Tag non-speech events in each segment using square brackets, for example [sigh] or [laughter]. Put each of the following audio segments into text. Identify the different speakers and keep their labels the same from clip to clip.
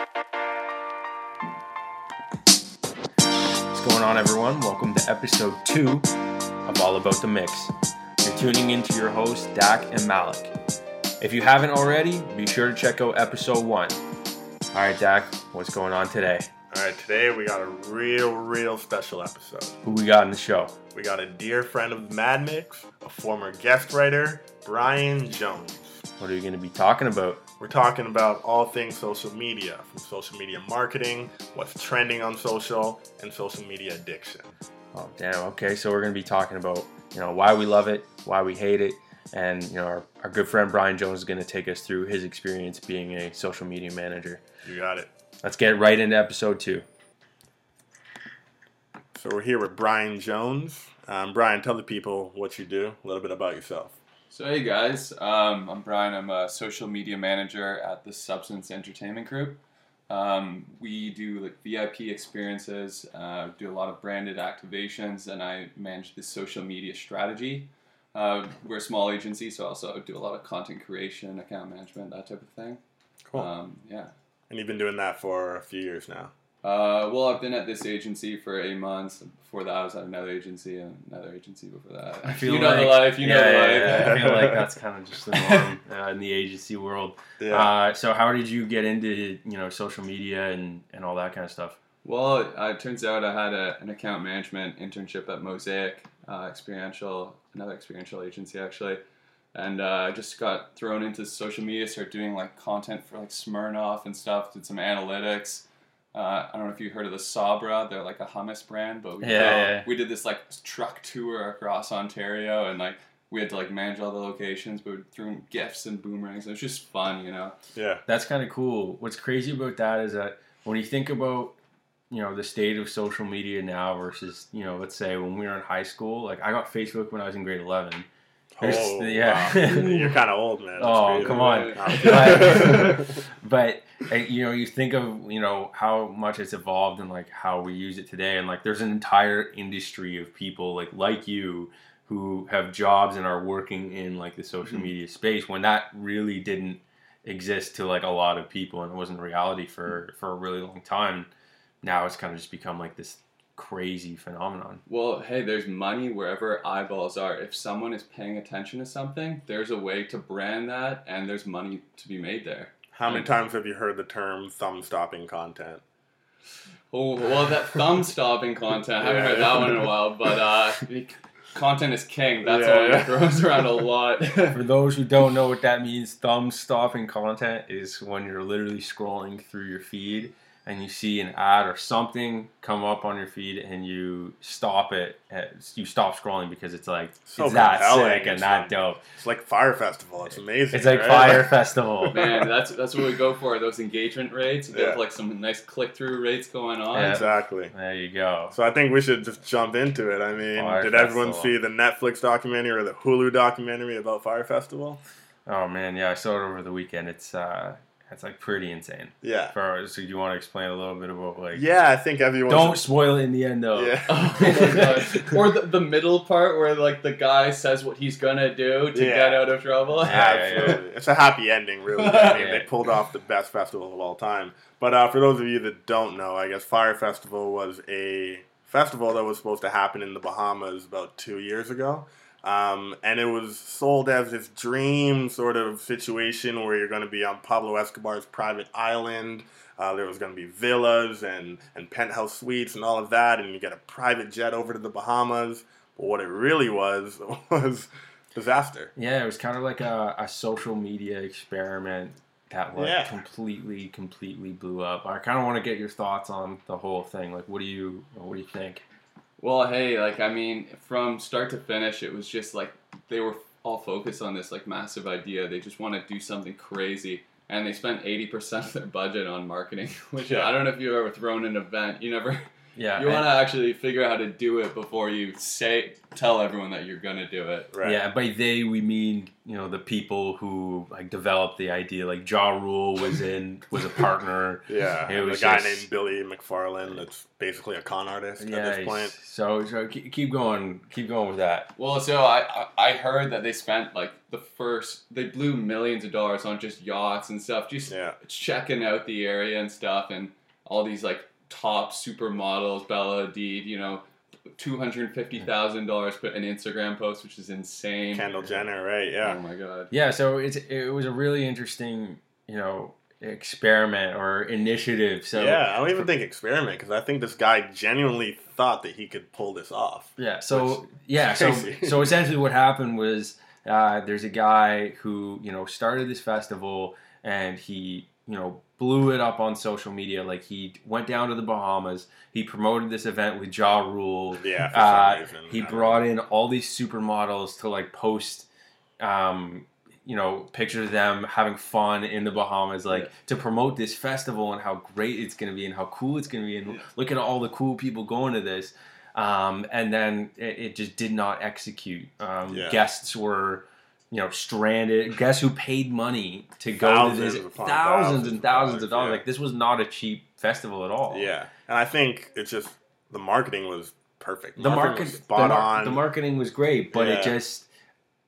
Speaker 1: What's going on, everyone? Welcome to episode two of All About the Mix. You're tuning into your hosts, Dak and Malik. If you haven't already, be sure to check out episode one. All right, Dak, what's going on today?
Speaker 2: All right, today we got a real, real special episode.
Speaker 1: Who we got in the show?
Speaker 2: We got a dear friend of Mad Mix, a former guest writer, Brian Jones.
Speaker 1: What are you going to be talking about?
Speaker 2: We're talking about all things social media, from social media marketing, what's trending on social, and social media addiction.
Speaker 1: Oh, damn. Okay, so we're going to be talking about you know why we love it, why we hate it, and you know our, our good friend Brian Jones is going to take us through his experience being a social media manager.
Speaker 2: You got it.
Speaker 1: Let's get right into episode two.
Speaker 2: So we're here with Brian Jones. Um, Brian, tell the people what you do, a little bit about yourself.
Speaker 3: So hey guys, um, I'm Brian. I'm a social media manager at the Substance Entertainment Group. Um, we do like VIP experiences, uh, do a lot of branded activations, and I manage the social media strategy. Uh, we're a small agency, so I also do a lot of content creation, account management, that type of thing.
Speaker 2: Cool.
Speaker 3: Um, yeah.
Speaker 2: and you've been doing that for a few years now.
Speaker 3: Uh, well, I've been at this agency for eight months. Before that, I was at another agency and another agency before that.
Speaker 1: I [laughs] feel
Speaker 3: you know the life. You know the
Speaker 1: yeah,
Speaker 3: life.
Speaker 1: yeah. I feel like that's [laughs] kind of just the norm uh, in the agency world.
Speaker 2: Yeah.
Speaker 1: Uh, so, how did you get into you know social media and, and all that kind of stuff?
Speaker 3: Well, uh, it turns out I had a, an account management internship at Mosaic, uh, experiential, another experiential agency actually, and uh, I just got thrown into social media, started doing like content for like Smirnoff and stuff, did some analytics. Uh, I don't know if you heard of the Sabra, they're like a hummus brand, but we,
Speaker 1: Yeah,
Speaker 3: uh,
Speaker 1: yeah.
Speaker 3: we did this like truck tour across Ontario and like we had to like manage all the locations, but we threw gifts and boomerangs. It was just fun, you know.
Speaker 2: yeah.
Speaker 1: That's kind of cool. What's crazy about that is that when you think about you know the state of social media now versus you know let's say when we were in high school, like I got Facebook when I was in grade eleven. There's-
Speaker 2: Oh,
Speaker 1: yeah.
Speaker 2: wow. [laughs] You're kind of old, man. That's
Speaker 1: Oh, come on.
Speaker 2: Wow. [laughs] [laughs]
Speaker 1: but uh, you know you think of you know how much it's evolved and like how we use it today and like there's an entire industry of people like like you who have jobs and are working in like the social
Speaker 2: Mhm.
Speaker 1: media space when that really didn't exist to like a lot of people and it wasn't a reality for for a really long time now it's kind of just become like this crazy phenomenon
Speaker 3: Well, hey, there's money wherever eyeballs are. If someone is paying attention to something, there's a way to brand that, and there's money to be made there.
Speaker 2: How many times have you heard the term thumb stopping content?
Speaker 3: Oh, well, that thumb stopping content, I haven't heard that one in a while, but uh, content is king. That's
Speaker 2: Yeah,
Speaker 3: one
Speaker 2: yeah.
Speaker 3: that throws around a lot. [laughs]
Speaker 1: for those who don't know what that means thumb stopping content is when you're literally scrolling through your feed and you see an ad or something come up on your feed and you stop it uh, you stop scrolling because it's like
Speaker 2: So
Speaker 1: it's that sick and
Speaker 2: It's
Speaker 1: that
Speaker 2: like-
Speaker 1: dope
Speaker 2: It's like Fyre Festival. It's amazing.
Speaker 1: it's like
Speaker 2: right?
Speaker 1: Fyre [laughs] festival
Speaker 3: Man, that's that's what we go for. Those engagement rates, get
Speaker 2: Yeah.
Speaker 3: like some nice click through rates going on.
Speaker 1: Yeah.
Speaker 2: Exactly.
Speaker 1: there you go
Speaker 2: So I think we should just jump into it. I mean,
Speaker 1: Fyre
Speaker 2: did everyone see the Netflix documentary or the Hulu documentary about Fyre Festival?
Speaker 1: oh man yeah i saw it over the weekend it's uh it's like pretty insane
Speaker 2: Yeah.
Speaker 1: for so you want to explain a little bit about like
Speaker 2: Yeah, I think everyone.
Speaker 1: don't spoil it in the end though
Speaker 2: Yeah. [laughs]
Speaker 3: Oh my or the, the middle part where like the guy says what he's gonna do to
Speaker 2: Yeah.
Speaker 3: get out of trouble.
Speaker 1: Yeah, yeah, yeah.
Speaker 2: Absolutely. It's a happy ending, really. [laughs] I mean,
Speaker 1: Yeah.
Speaker 2: they pulled off the best festival of all time. But uh, for those of you that don't know, I guess Fyre Festival was a festival that was supposed to happen in the Bahamas about two years ago. Um, and it was sold as this dream sort of situation where you're going to be on Pablo Escobar's private island. Uh, there was going to be villas and, and penthouse suites and all of that, and you get a private jet over to the Bahamas. But what it really was [laughs] was disaster.
Speaker 1: Yeah, it was kind of like a, a social media experiment that like
Speaker 2: Yeah.
Speaker 1: completely, completely blew up. I kind of want to get your thoughts on the whole thing. Like, what do you, what do you think?
Speaker 3: Well, hey, like I mean, from start to finish, it was just like they were all focused on this like massive idea. They just want to do something crazy, and they spent eighty percent of their budget on marketing. [laughs] Which
Speaker 2: Yeah.
Speaker 3: I don't know if you've ever thrown an event. You never,
Speaker 1: Yeah,
Speaker 3: you want to actually figure out how to do it before you say tell everyone that you're gonna do it.
Speaker 2: Right.
Speaker 1: Yeah, by they we mean you know the people who like developed the idea. Like Ja Rule was in was a partner. [laughs]
Speaker 2: Yeah.
Speaker 1: It was
Speaker 2: a guy
Speaker 1: just-
Speaker 2: named Billy McFarland that's basically a con artist
Speaker 1: yeah,
Speaker 2: at this point.
Speaker 1: so so keep keep going, keep going with that.
Speaker 3: Well, so I I I heard that they spent like the first they blew millions of dollars on just yachts and stuff, just
Speaker 2: Yeah.
Speaker 3: checking out the area and stuff, and all these like top supermodels, Bella Hadid, you know, two hundred fifty thousand dollars put an Instagram post, which is insane.
Speaker 2: Kendall Jenner, right? Yeah.
Speaker 3: Oh my god.
Speaker 1: Yeah, so it's it was a really interesting you know experiment or initiative. So
Speaker 2: yeah, I don't even think experiment because I think this guy genuinely thought that he could pull this off.
Speaker 1: Yeah. So yeah. So so essentially, what happened was uh, there's a guy who you know started this festival and he you know blew it up on social media. Like he went down to the Bahamas. He promoted this event with Ja Rule.
Speaker 2: Yeah, for some
Speaker 1: Uh,
Speaker 2: reason.
Speaker 1: he brought in all these supermodels to like post. Um, you know, pictures of them having fun in the Bahamas, like
Speaker 3: Yeah.
Speaker 1: to promote this festival and how great it's going to be and how cool it's going to be, and
Speaker 3: Yeah.
Speaker 1: look at all the cool people going to this. Um, and then it, it just did not execute. Um,
Speaker 2: Yeah.
Speaker 1: Guests were, you know, stranded. Guess who paid money to go
Speaker 2: Thousands
Speaker 1: to this? Thousands
Speaker 2: thousands
Speaker 1: and thousands of
Speaker 2: dollars, yeah.
Speaker 1: Like this was not a cheap festival at all.
Speaker 2: Yeah, and I think it's just the marketing was perfect.
Speaker 1: the
Speaker 2: Marketing
Speaker 1: market
Speaker 2: was
Speaker 1: the,
Speaker 2: spot
Speaker 1: mar-
Speaker 2: on.
Speaker 1: the marketing was great but it just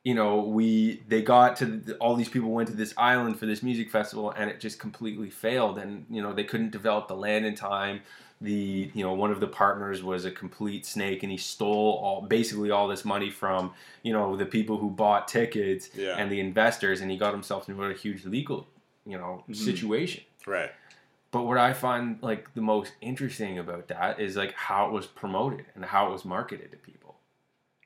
Speaker 1: you know we they got to the, all these people went to this island for this music festival and it just completely failed and you know they couldn't develop the land in time the you know one of the partners was a complete snake and he stole all basically all this money from you know the people who bought tickets
Speaker 2: Yeah.
Speaker 1: and the investors and he got himself into a huge legal you know
Speaker 3: Mhm.
Speaker 1: situation
Speaker 2: right.
Speaker 1: but what I find like the most interesting about that is like how it was promoted and how it was marketed to people.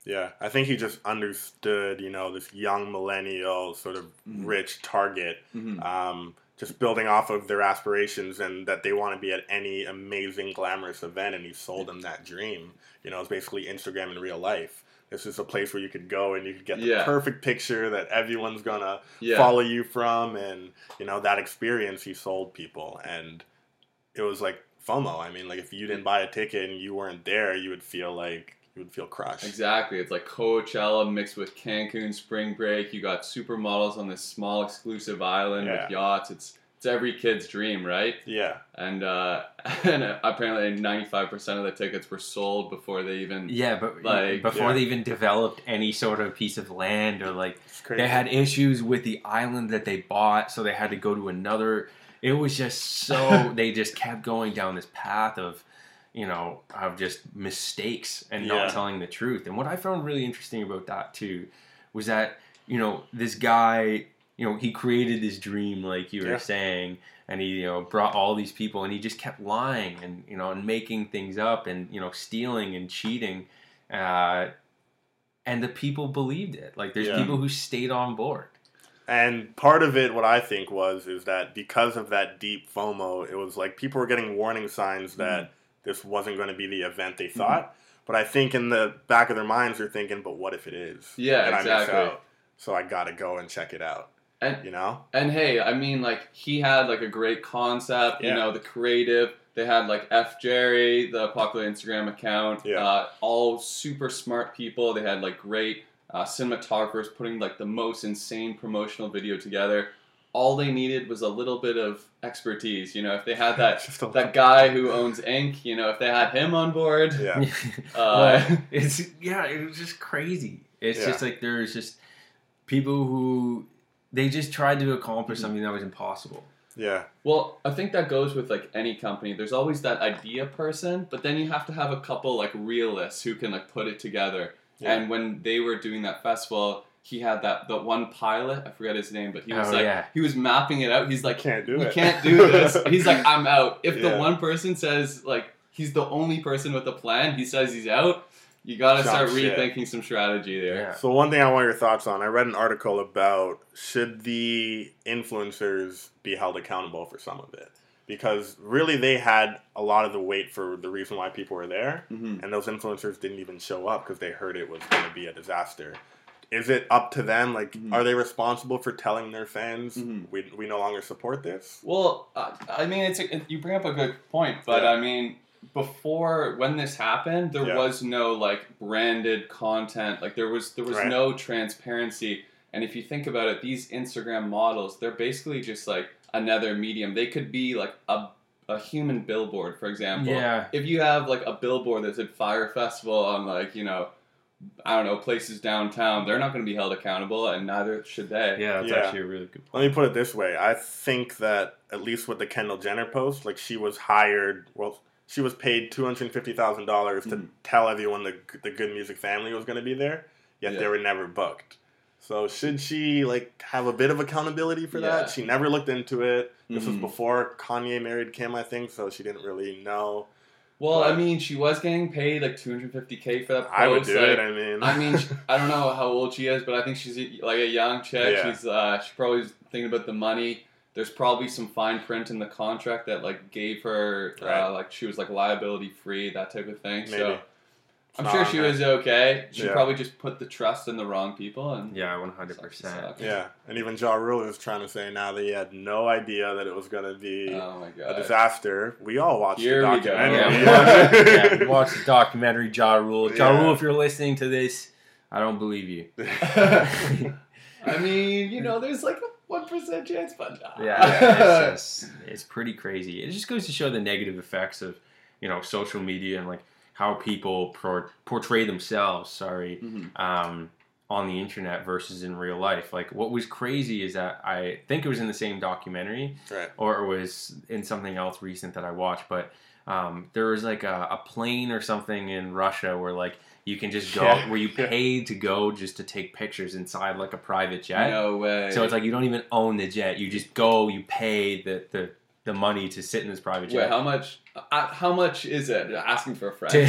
Speaker 2: Yeah, I think he just understood, you know, this young millennial sort of
Speaker 3: Mhm.
Speaker 2: rich target,
Speaker 3: Mhm.
Speaker 2: um, just building off of their aspirations and that they want to be at any amazing, glamorous event, and he sold them that dream. You know, it's basically Instagram in real life. This is a place where you could go and you could get the
Speaker 3: Yeah.
Speaker 2: perfect picture that everyone's gonna
Speaker 3: Yeah.
Speaker 2: follow you from, and you know that experience he sold people, and it was like FOMO. I mean, like if you didn't mm. buy a ticket and you weren't there, you would feel like you would feel crushed.
Speaker 3: Exactly. It's like Coachella mixed with Cancun spring break. You got supermodels on this small exclusive island
Speaker 2: Yeah.
Speaker 3: with yachts. It's it's every kid's dream, right?
Speaker 2: Yeah.
Speaker 3: And uh, [laughs] and apparently ninety five percent of the tickets were sold before they even.
Speaker 1: Yeah, but
Speaker 3: Like,
Speaker 1: before
Speaker 2: yeah.
Speaker 1: they even developed any sort of piece of land or like
Speaker 2: It's crazy.
Speaker 1: they had issues with the island that they bought, so they had to go to another. It was just so [laughs] they just kept going down this path of, you know, of just mistakes and
Speaker 2: Yeah.
Speaker 1: not telling the truth. And what I found really interesting about that too was that you know this guy, you know, he created this dream like you were
Speaker 2: Yeah.
Speaker 1: saying, and he you know brought all these people, and he just kept lying and you know and making things up and you know stealing and cheating. Uh, and the people believed it. Like there's
Speaker 2: Yeah.
Speaker 1: people who stayed on board.
Speaker 2: And part of it, what I think was, is that because of that deep FOMO, it was like people were getting warning signs that this wasn't going to be the event they thought. But I think in the back of their minds, they're thinking, "But what if it is?
Speaker 3: Yeah,
Speaker 2: and I
Speaker 3: exactly.
Speaker 2: miss out. So I got to go and check it out."
Speaker 3: And
Speaker 2: You know?
Speaker 3: And hey, I mean, like he had like a great concept.
Speaker 2: Yeah.
Speaker 3: You know, the creative. They had like F Jerry, the popular Instagram account.
Speaker 2: Yeah.
Speaker 3: Uh, all super smart people. They had like great uh, cinematographers putting like the most insane promotional video together. All they needed was a little bit of expertise. You know, if they had [laughs] that that guy who owns Ink, you know, if they had him on board.
Speaker 2: Yeah. [laughs]
Speaker 3: Uh,
Speaker 1: Well, it's yeah, it was just crazy. It's
Speaker 2: Yeah.
Speaker 1: just like there's just people who they just tried to accomplish something that was impossible.
Speaker 2: Yeah.
Speaker 3: Well, I think that goes with like any company. There's always that idea person, but then you have to have a couple like realists who can like put it together.
Speaker 2: Yeah.
Speaker 3: And when they were doing that festival, he had that the one pilot, I forget his name, but he was
Speaker 1: Oh,
Speaker 3: like
Speaker 1: yeah.
Speaker 3: he was mapping it out. He's like
Speaker 2: Can't do
Speaker 3: we
Speaker 2: it.
Speaker 3: can't do this. [laughs] He's like I'm out. If
Speaker 2: Yeah.
Speaker 3: the one person says like he's the only person with a plan, he says he's out, you got to
Speaker 2: Jump
Speaker 3: start
Speaker 2: ship.
Speaker 3: rethinking some strategy there.
Speaker 1: Yeah.
Speaker 2: So one thing I want your thoughts on. I read an article about should the influencers be held accountable for some of it because really they had a lot of the weight for the reason why people were there,
Speaker 3: hmm
Speaker 2: and those influencers didn't even show up because they heard it was going to be a disaster. Is it up to them? Like,
Speaker 3: Mhm.
Speaker 2: are they responsible for telling their fans
Speaker 3: Mhm.
Speaker 2: we, we no longer support this?
Speaker 3: Well, uh, I mean, it's a, it, you bring up a good point, but
Speaker 2: Yeah.
Speaker 3: I mean, before when this happened, there
Speaker 2: Yeah.
Speaker 3: was no like branded content. Like there was there was
Speaker 2: Right.
Speaker 3: no transparency. And if you think about it, these Instagram models, they're basically just like another medium. They could be like a a human billboard, for example.
Speaker 1: Yeah.
Speaker 3: If you have like a billboard that said Fyre Festival on like, you know, I don't know, places downtown, they're not going to be held accountable and neither should they.
Speaker 1: Yeah, that's
Speaker 2: Yeah.
Speaker 1: actually a really good point.
Speaker 2: Let me put it this way. I think that at least with the Kendall Jenner post, like she was hired. Well, she was paid two hundred fifty thousand dollars to
Speaker 3: Mhm.
Speaker 2: tell everyone the the Good Music family was going to be there. Yet
Speaker 3: Yeah.
Speaker 2: they were never booked. So should she like have a bit of accountability for
Speaker 3: Yeah.
Speaker 2: that? She never looked into it. This was
Speaker 3: Mhm.
Speaker 2: before Kanye married Kim, I think. So she didn't really know.
Speaker 3: Well,
Speaker 2: But-
Speaker 3: I mean, she was getting paid like 250k for that post.
Speaker 2: I would do
Speaker 3: like,
Speaker 2: it. I mean,
Speaker 3: I mean, sh- [laughs] I don't know how old she is, but I think she's a, like a young chick.
Speaker 2: Yeah.
Speaker 3: She's uh, she's probably thinking about the money. There's probably some fine print in the contract that like gave her
Speaker 2: Right.
Speaker 3: uh, like she was like liability free, that type of thing.
Speaker 2: Maybe.
Speaker 3: So I'm
Speaker 2: not
Speaker 3: sure she
Speaker 2: there.
Speaker 3: was okay. She
Speaker 2: Yeah.
Speaker 3: probably just put the trust in the wrong people and
Speaker 1: Yeah, one hundred
Speaker 3: sucks to
Speaker 1: percent.
Speaker 3: suck.
Speaker 2: Yeah, and even Ja Rule is trying to say now that he had no idea that it was going to be
Speaker 3: Oh my
Speaker 2: a
Speaker 3: god.
Speaker 2: disaster. We all watched
Speaker 3: Here
Speaker 2: the
Speaker 3: we go.
Speaker 2: documentary.
Speaker 1: Yeah, we [laughs] watched, yeah, we watched the documentary Ja Rule. Ja
Speaker 2: Yeah.
Speaker 1: Rule, if you're listening to this, I don't believe you. [laughs]
Speaker 3: I mean, you know, there's like a one percent chance, but
Speaker 1: Yeah, [laughs] it's just it's pretty crazy. It just goes to show the negative effects of you know social media and like how people por- portray themselves. Sorry,
Speaker 3: Mhm.
Speaker 1: um, on the internet versus in real life. Like what was crazy is that I think it was in the same documentary
Speaker 2: right.
Speaker 1: or it was in something else recent that I watched, but um, there was like a, a plane or something in Russia where like you can just go
Speaker 2: Yeah.
Speaker 1: where you pay to go just to take pictures inside like a private jet.
Speaker 3: No way.
Speaker 1: So it's like you don't even own the jet. You just go, you pay the the, the money to sit in this private
Speaker 3: Wait,
Speaker 1: jet.
Speaker 3: how much? Uh, how much is it? Asking for a friend. [laughs]
Speaker 1: to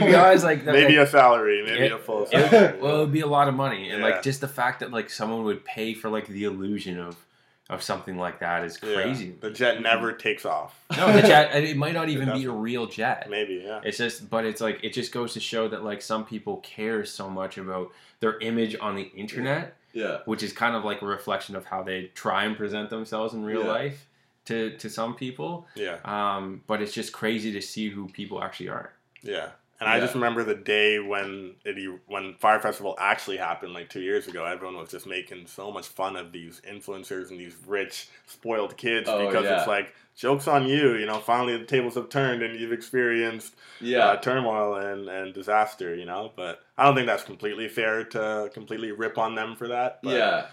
Speaker 1: be honest, like
Speaker 2: Maybe
Speaker 1: like,
Speaker 2: a salary, maybe
Speaker 1: It-
Speaker 2: a full
Speaker 1: it-
Speaker 2: salary.
Speaker 1: well, it would be a lot of money, and
Speaker 2: Yeah.
Speaker 1: like just the fact that like someone would pay for like the illusion of of something like that is
Speaker 2: Yeah.
Speaker 1: crazy.
Speaker 2: The jet never takes off.
Speaker 1: No, the jet. It might not even be a real jet.
Speaker 2: Maybe, yeah.
Speaker 1: It's just, but it's like it just goes to show that like some people care so much about their image on the internet,
Speaker 3: yeah.
Speaker 1: which is kind of like a reflection of how they try and present themselves in real
Speaker 3: Yeah.
Speaker 1: life to to some people.
Speaker 2: Yeah,
Speaker 1: Um, but it's just crazy to see who people actually are.
Speaker 2: yeah. And I just remember the day when it when Fyre Festival actually happened, like two years ago. Everyone was just making so much fun of these influencers and these rich, spoiled kids
Speaker 3: Oh,
Speaker 2: because
Speaker 3: yeah.
Speaker 2: it's like jokes on you. You know, finally the tables have turned and you've experienced
Speaker 3: Yeah.
Speaker 2: uh, turmoil and, and disaster, you know. But I don't think that's completely fair to completely rip on them for that. But
Speaker 3: yeah.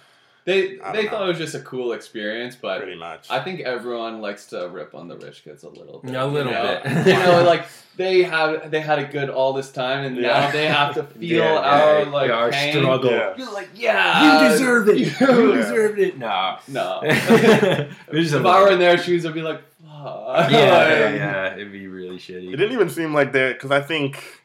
Speaker 3: They they
Speaker 2: don't
Speaker 3: thought it was just a cool experience, but
Speaker 2: pretty much.
Speaker 3: I think everyone likes to rip on the rich kids a little bit.
Speaker 1: A little
Speaker 3: you know?
Speaker 1: bit.
Speaker 3: you know, [laughs] like they have they had it good all this time, and
Speaker 2: Yeah.
Speaker 3: now they have to [laughs] feel
Speaker 1: Yeah,
Speaker 3: our
Speaker 1: yeah,
Speaker 3: like
Speaker 1: our
Speaker 3: pain.
Speaker 1: struggle.
Speaker 2: Yeah.
Speaker 3: You're like, yeah,
Speaker 1: you deserve it. You
Speaker 3: You-
Speaker 1: deserved it. Nah. [laughs]
Speaker 3: No.
Speaker 1: It was just
Speaker 3: if I were in their shoes, I'd be like, fuck.
Speaker 1: yeah, yeah, yeah, it'd be really shitty.
Speaker 2: It didn't even seem like they because I think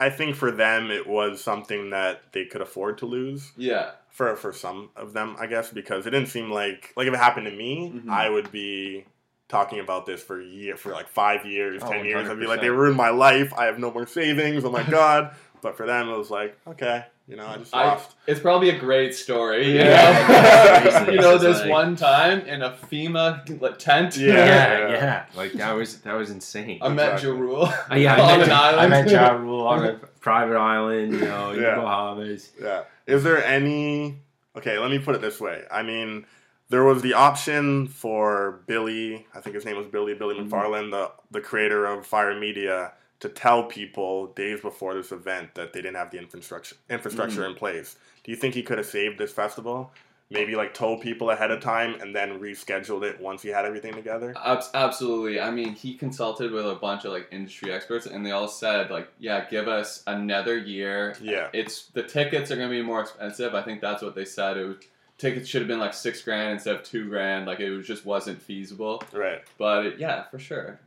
Speaker 2: I think for them it was something that they could afford to lose.
Speaker 3: yeah.
Speaker 2: For for some of them, I guess, because it didn't seem like like if it happened to me,
Speaker 3: Mhm.
Speaker 2: I would be talking about this for a year for like five years,
Speaker 1: Oh,
Speaker 2: ten years. I'd be like, they ruined my life. I have no more savings. Oh my [laughs] god. But for them, it was like, okay, you know, I just
Speaker 3: I- It's probably a great story. You [laughs]
Speaker 1: Yeah. [laughs]
Speaker 3: know, you know this
Speaker 1: like-
Speaker 3: one time in a FEMA tent.
Speaker 2: Yeah.
Speaker 1: yeah, yeah, Like that was that was insane.
Speaker 3: I met
Speaker 2: Exactly.
Speaker 3: Ja Rule.
Speaker 1: Uh, yeah, I
Speaker 3: on
Speaker 1: met,
Speaker 3: an
Speaker 1: I met Ja Rule on a [laughs] private island, you know, in
Speaker 2: Yeah.
Speaker 1: the Bahamas.
Speaker 2: Yeah. Is there any? Okay, let me put it this way. I mean, there was the option for Billy. I think his name was Billy Billy
Speaker 3: Mhm.
Speaker 2: McFarland, the the creator of Fyre Media, to tell people days before this event that they didn't have the infrastructure infrastructure
Speaker 3: Mhm.
Speaker 2: in place. Do you think he could have saved this festival? Maybe like told people ahead of time and then rescheduled it once he had everything together.
Speaker 3: Absolutely. I mean, he consulted with a bunch of like industry experts, and they all said like, "Yeah, give us another year.
Speaker 2: Yeah.
Speaker 3: It's the tickets are going to be more expensive. I think that's what they said. It was, tickets should have been like six grand instead of two grand. Like it was, just wasn't feasible.
Speaker 2: Right.
Speaker 3: But it, yeah, for sure.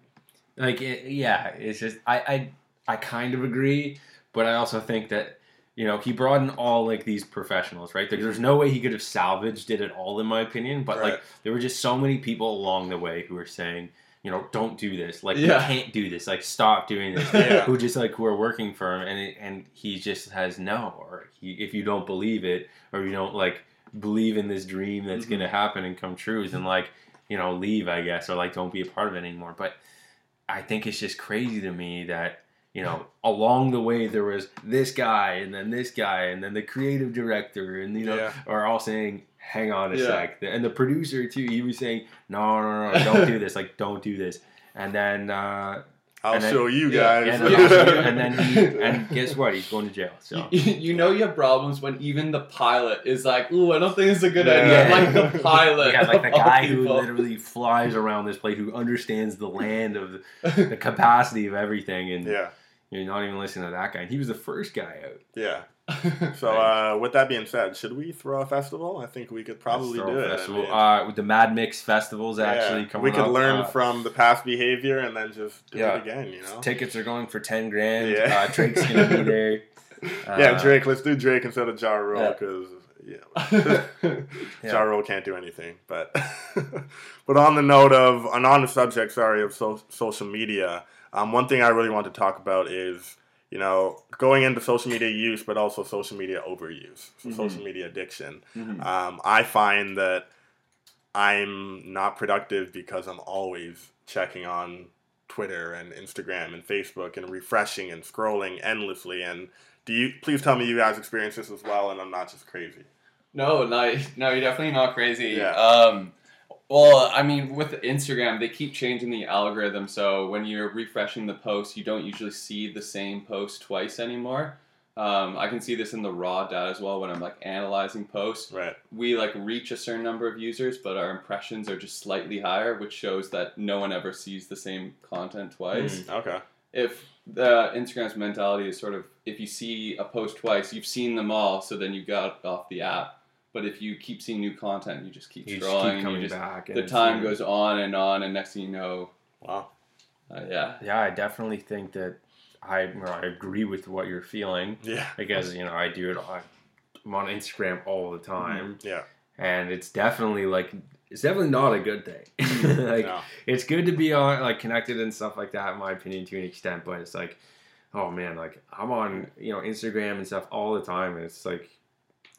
Speaker 1: Like, it, yeah, it's just I, I I kind of agree, but I also think that you know he brought in all like these professionals, right? There, there's no way he could have salvaged it at all, in my opinion. But
Speaker 2: Right.
Speaker 1: like, there were just so many people along the way who were saying, you know, don't do this. Like,
Speaker 3: Yeah.
Speaker 1: you can't do this. Like, stop doing this. [laughs]
Speaker 2: Yeah.
Speaker 1: who just like who are working for him, and it, and he just has no. Or he, if you don't believe it, or you don't like believe in this dream that's
Speaker 3: Mhm.
Speaker 1: gonna happen and come true, then like you know leave, I guess, or like don't be a part of it anymore. But I think it's just crazy to me that you know along the way there was this guy and then this guy and then the creative director and you know
Speaker 2: Yeah.
Speaker 1: are all saying hang on a
Speaker 3: Yeah.
Speaker 1: sec and the producer too he was saying no no no don't do this like don't do this and then uh
Speaker 2: I'll
Speaker 1: And then-
Speaker 2: show you
Speaker 3: Yeah,
Speaker 2: guys.
Speaker 1: and then, also- and then [laughs] he and guess what he's going to jail so
Speaker 3: You, you know you have problems when even the pilot is like, "Ooh, I don't think it's a good
Speaker 2: Yeah.
Speaker 3: idea." Like the [laughs] pilot,
Speaker 1: yeah, like the guy who literally flies around this place, who understands the land of the, the capacity of everything, and
Speaker 2: yeah,
Speaker 1: you're not even listening to that guy. And he was the first guy out.
Speaker 2: yeah. [laughs] So, uh, with that being said, should we throw a festival? I think we could probably do
Speaker 1: throw a
Speaker 2: it. I mean,
Speaker 1: uh, with the Mad Mix festivals actually
Speaker 2: yeah,
Speaker 1: coming
Speaker 2: we could
Speaker 1: up,
Speaker 2: learn
Speaker 1: uh,
Speaker 2: from the past behavior and then just do
Speaker 1: Yeah.
Speaker 2: it again. You know?
Speaker 1: Tickets are going for ten grand.
Speaker 2: Yeah.
Speaker 1: Uh, Drake's gonna be [laughs] there.
Speaker 2: yeah,
Speaker 1: Uh,
Speaker 2: Drake. Let's do Drake instead of Ja Rule because yeah,
Speaker 1: Yeah. [laughs]
Speaker 2: Ja Rule can't do anything. But but on the note of and on the subject, sorry, of so, social media, um, one thing I really want to talk about is you know going into social media use, but also social media overuse, so
Speaker 3: Mhm.
Speaker 2: social media addiction.
Speaker 3: Mhm.
Speaker 2: Um, I find that I'm not productive because I'm always checking on Twitter and Instagram and Facebook and refreshing and scrolling endlessly. And do you please tell me you guys experience this as well? And I'm not just crazy.
Speaker 3: No, no, no, you're definitely not crazy.
Speaker 2: Yeah.
Speaker 3: Um, well, I mean, with Instagram, they keep changing the algorithm, so when you're refreshing the post, you don't usually see the same post twice anymore. Um, I can see this in the raw data as well when I'm like analyzing posts.
Speaker 2: Right.
Speaker 3: We like reach a certain number of users, but our impressions are just slightly higher, which shows that no one ever sees the same content twice
Speaker 2: Mm, okay.
Speaker 3: if the Instagram's mentality is sort of if you see a post twice, you've seen them all, so then you got off the app. But if you keep seeing new content, you just keep
Speaker 1: You just
Speaker 3: scrolling.
Speaker 1: keep
Speaker 3: and
Speaker 1: coming
Speaker 3: you just,
Speaker 1: back. and
Speaker 3: the time goes on and on, and next thing you know,
Speaker 2: Wow.
Speaker 3: uh, yeah,
Speaker 1: Yeah, I definitely think that I or I agree with what you're feeling
Speaker 2: Yeah.
Speaker 1: because you know I do it. On, I'm on Instagram all the time,
Speaker 2: Yeah.
Speaker 1: and it's definitely like it's definitely not a good thing. [laughs] like
Speaker 2: no.
Speaker 1: it's good to be on like connected and stuff like that in my opinion to an extent but it's like oh man like i'm on you know instagram and stuff all the time and it's like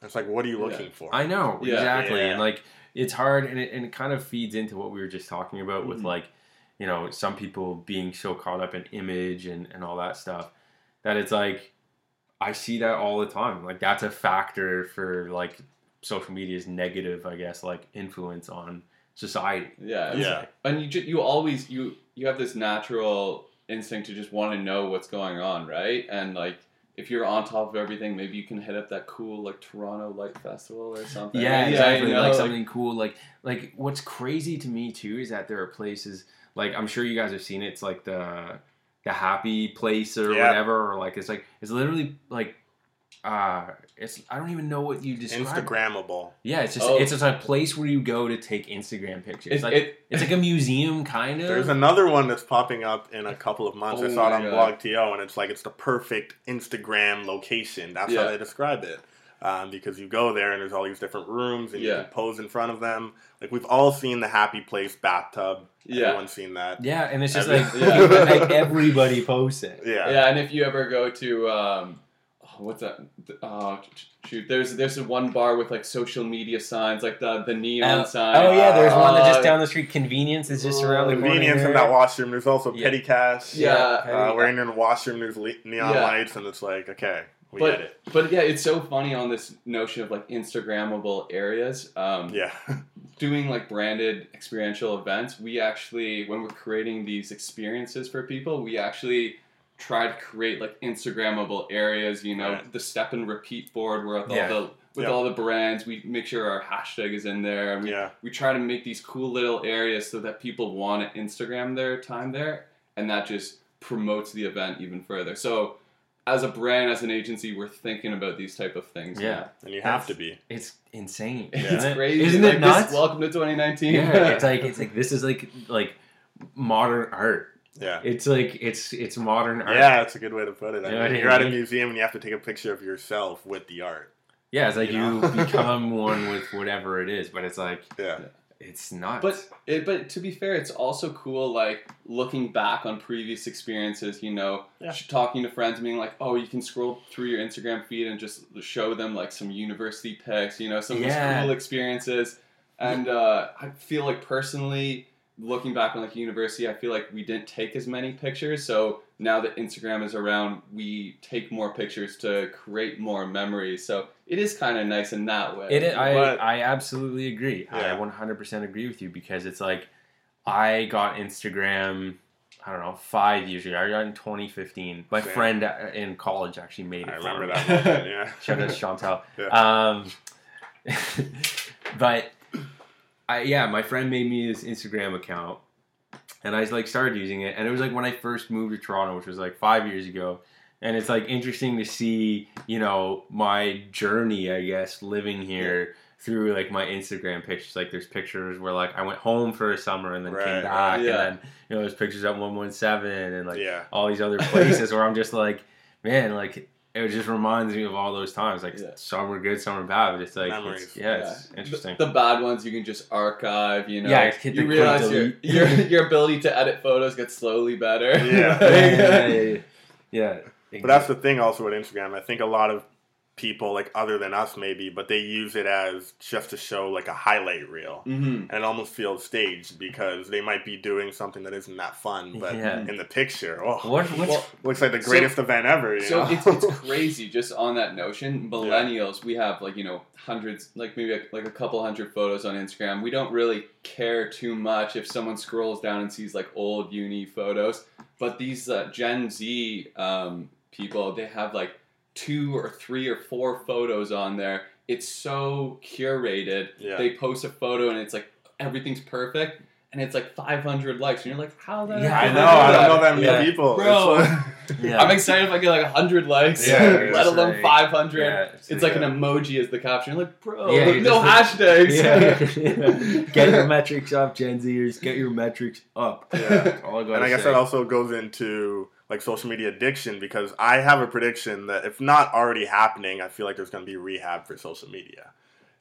Speaker 2: It's like, what are you
Speaker 3: Yeah.
Speaker 2: looking for?
Speaker 1: i know
Speaker 3: Yeah.
Speaker 1: exactly
Speaker 2: Yeah.
Speaker 1: and like it's hard and it, and it kind of feeds into what we were just talking about with
Speaker 3: Mhm.
Speaker 1: like you know some people being so caught up in image and, and all that stuff that it's like i see that all the time like that's a factor for like social media's negative i guess like influence on society
Speaker 3: yeah, it's-
Speaker 2: Yeah.
Speaker 3: And you ju- you always you you have this natural instinct to just want to know what's going on, right? And like if you're on top of everything, maybe you can hit up that cool like Toronto Light Festival or something.
Speaker 1: Yeah, exactly.
Speaker 3: you know,
Speaker 1: like something cool. Like like what's crazy to me too is that there are places like I'm sure you guys have seen it. It's like the the happy place or
Speaker 2: Yeah.
Speaker 1: whatever, or like it's like it's literally like uh it's I don't even know what you describe.
Speaker 2: Instagrammable.
Speaker 1: Yeah, it's just
Speaker 3: Oh.
Speaker 1: it's just a place where you go to take Instagram pictures.
Speaker 3: It's,
Speaker 1: like
Speaker 3: it,
Speaker 1: it's like a museum kind of.
Speaker 2: There's another one that's popping up in a couple of months. I
Speaker 3: Oh
Speaker 2: saw it on
Speaker 3: God.
Speaker 2: BlogTO, and it's like it's the perfect Instagram location. That's how they describe it. Um, because you go there and there's all these different rooms and you can pose in front of them. Like we've all seen the happy place bathtub.
Speaker 3: Yeah.
Speaker 2: Everyone's seen that.
Speaker 1: yeah, and it's just like, [laughs]
Speaker 3: Yeah.
Speaker 1: like everybody posts it.
Speaker 2: Yeah.
Speaker 3: Yeah, and if you ever go to um, what's that? Oh, shoot, there's there's one bar with like social media signs, like the the neon
Speaker 1: Oh,
Speaker 3: sign.
Speaker 1: oh yeah, there's one that just
Speaker 3: Uh,
Speaker 1: down the street. Convenience is just around the corner.
Speaker 2: Convenience in that washroom. There's also
Speaker 1: Yeah.
Speaker 2: petty cash.
Speaker 3: Yeah.
Speaker 2: Uh, we're in the washroom. There's le- neon
Speaker 3: Yeah.
Speaker 2: lights, and it's like, okay, we get it.
Speaker 3: but yeah, it's so funny on this notion of like Instagrammable areas. Um,
Speaker 2: Yeah. [laughs]
Speaker 3: doing like branded experiential events, we actually, when we're creating these experiences for people, we actually try to create like Instagrammable areas. You know,
Speaker 2: Right.
Speaker 3: the step and repeat board where with
Speaker 1: Yeah.
Speaker 3: all the with
Speaker 2: Yeah.
Speaker 3: all the brands, we make sure our hashtag is in there, and we
Speaker 2: yeah.
Speaker 3: we try to make these cool little areas so that people want to Instagram their time there, and that just promotes the event even further. So. As a brand, as an agency, we're thinking about these type of things.
Speaker 1: Yeah.
Speaker 3: now.
Speaker 2: And you have to be.
Speaker 1: It's insane. [laughs]
Speaker 3: it's
Speaker 1: isn't it?
Speaker 3: crazy.
Speaker 1: Isn't
Speaker 3: like
Speaker 1: it nuts?
Speaker 3: This, welcome to 2019.
Speaker 1: yeah, it's [laughs] like it's like this is like like modern art.
Speaker 2: Yeah.
Speaker 1: It's like it's it's modern art.
Speaker 2: Yeah, that's a good way to put it. I
Speaker 1: You know
Speaker 2: mean,
Speaker 1: what I
Speaker 2: you're at a museum and you have to take a picture of yourself with the art.
Speaker 1: Yeah, it's like
Speaker 2: You
Speaker 1: you, [laughs] become one with whatever it is, but it's like
Speaker 2: Yeah.
Speaker 1: it's not.
Speaker 3: But it, but to be fair, it's also cool like looking back on previous experiences. You know,
Speaker 2: Yeah.
Speaker 3: talking to friends, and being like, "Oh, you can scroll through your Instagram feed and just show them like some university pics." You know, some
Speaker 1: Yeah.
Speaker 3: cool experiences. And uh, I feel like personally, looking back on like university, I feel like we didn't take as many pictures. So now that Instagram is around, we take more pictures to create more memories. So it is kind of nice in that way.
Speaker 1: It, I
Speaker 2: But-
Speaker 1: I absolutely agree.
Speaker 2: Yeah.
Speaker 1: I 100% agree with you because it's like I got Instagram. I don't know, five years ago. I got in 2015. My
Speaker 2: Same.
Speaker 1: friend uh, in college actually made it.
Speaker 2: I remember
Speaker 1: me.
Speaker 2: that. Moment, yeah. [laughs]
Speaker 1: Shout out to Chantal. [laughs]
Speaker 2: Yeah.
Speaker 1: Um, [laughs] but I yeah, my friend made me this Instagram account, and I like started using it, and it was like when I first moved to Toronto, which was like five years ago. And it's like interesting to see, you know, my journey, I guess, living here through like my Instagram pictures. Like there's pictures where like I went home for a summer and then
Speaker 2: Right,
Speaker 1: came back,
Speaker 3: Yeah.
Speaker 1: and then you know there's pictures at one one seven and like
Speaker 2: yeah.
Speaker 1: all these other places [laughs] where I'm just like, man, like it just reminds me of all those times. Like
Speaker 3: Yeah.
Speaker 1: some were good, some were bad, but it's like,
Speaker 2: Memories.
Speaker 1: it's, yeah, it's interesting.
Speaker 3: The, the bad ones you can just archive, you know.
Speaker 1: Yeah, hit the
Speaker 3: you realize your, your [laughs] your ability to edit photos gets slowly better.
Speaker 2: Yeah. [laughs]
Speaker 1: yeah, yeah, yeah, yeah, [laughs] yeah.
Speaker 2: But that's the thing also with Instagram. I think a lot of people, like other than us maybe, but they use it as just to show like a highlight reel.
Speaker 3: hmm
Speaker 2: And it almost feels staged because they might be doing something that isn't that fun, but
Speaker 1: Yeah.
Speaker 2: in the picture, oh,
Speaker 1: what,
Speaker 3: Well,
Speaker 2: looks like the
Speaker 3: So-
Speaker 2: greatest event ever. You
Speaker 3: So
Speaker 2: know?
Speaker 3: it's, it's [laughs] crazy just on that notion. Millennials, we have like you know hundreds, like maybe like a couple hundred photos on Instagram. We don't really care too much if someone scrolls down and sees like old uni photos. But these uh, Gen Z um, people, they have like two or three or four photos on there. It's so curated.
Speaker 2: Yeah.
Speaker 3: They post a photo and it's like everything's perfect. And it's like 500 likes, and you're like, "How the
Speaker 1: Yeah,
Speaker 2: I
Speaker 3: heck
Speaker 2: know, I don't know that many
Speaker 1: Yeah.
Speaker 2: people.
Speaker 3: Bro. [laughs]
Speaker 1: Yeah.
Speaker 3: I'm excited if I get like 100 likes,
Speaker 2: Yeah, [laughs]
Speaker 3: let alone
Speaker 1: like-
Speaker 3: 500.
Speaker 1: yeah,
Speaker 3: It's like an emoji as the caption. You're like, bro,
Speaker 1: Yeah, you
Speaker 3: no
Speaker 1: just-
Speaker 3: hashtags.
Speaker 1: yeah. [laughs] Get your metrics up, Gen Zers. Get your metrics up.
Speaker 2: Yeah.
Speaker 1: All I
Speaker 2: and I guess
Speaker 1: say.
Speaker 2: that also goes into like social media addiction because I have a prediction that if not already happening, I feel like there's going to be rehab for social media.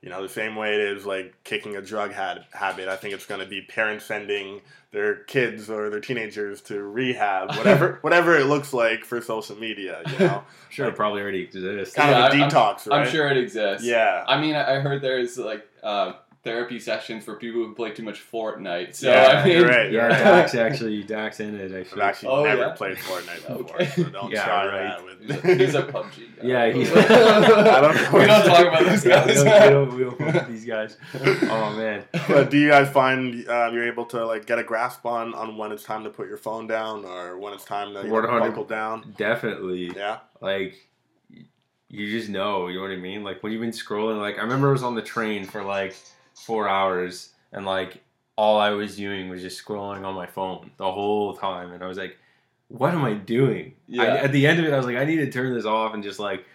Speaker 2: You know, the same way it is like kicking a drug had- habit. I think it's going to be parents sending their kids or their teenagers to rehab, [laughs] whatever whatever it looks like for social media. You know, [laughs]
Speaker 1: sure, it probably already exists.
Speaker 2: kind
Speaker 3: Yeah,
Speaker 2: of a
Speaker 3: I'm-
Speaker 2: detox, right?
Speaker 3: I'm sure it exists.
Speaker 2: Yeah.
Speaker 3: I mean, I I heard there's like uh, therapy sessions for people who play too much Fortnite. So
Speaker 2: yeah,
Speaker 3: I mean,
Speaker 2: you're right.
Speaker 1: Yeah,
Speaker 2: You're right.
Speaker 1: Dak's actually, Dak's in it Actually.
Speaker 2: I've
Speaker 1: actually.
Speaker 2: actually
Speaker 3: Oh,
Speaker 2: never
Speaker 3: yeah?
Speaker 2: played Fortnite [laughs] before,
Speaker 3: Okay.
Speaker 2: so don't
Speaker 1: Yeah,
Speaker 2: try
Speaker 1: right.
Speaker 2: that
Speaker 3: He's
Speaker 2: with [laughs]
Speaker 3: a, he's a PUBG guy.
Speaker 1: Yeah, he's-
Speaker 2: I don't know.
Speaker 3: we don't talk about those [laughs]
Speaker 1: Yeah, we
Speaker 3: guys.
Speaker 1: don't, we don't, we don't fuck with these guys. Oh man.
Speaker 2: but do you guys find uh, you're able to like get a grasp on on when it's time to put your phone down or when it's time to you know,
Speaker 1: 100
Speaker 2: buckle down?
Speaker 1: Definitely.
Speaker 2: Yeah,
Speaker 1: Like you just know, you know what I mean? Like when you've been scrolling, like I remember I was on the train for like four hours and like all I was doing was just scrolling on my phone the whole time and I was like, what am I doing? I,
Speaker 3: Yeah.
Speaker 1: at the end of it I was like, I need to turn this off and just like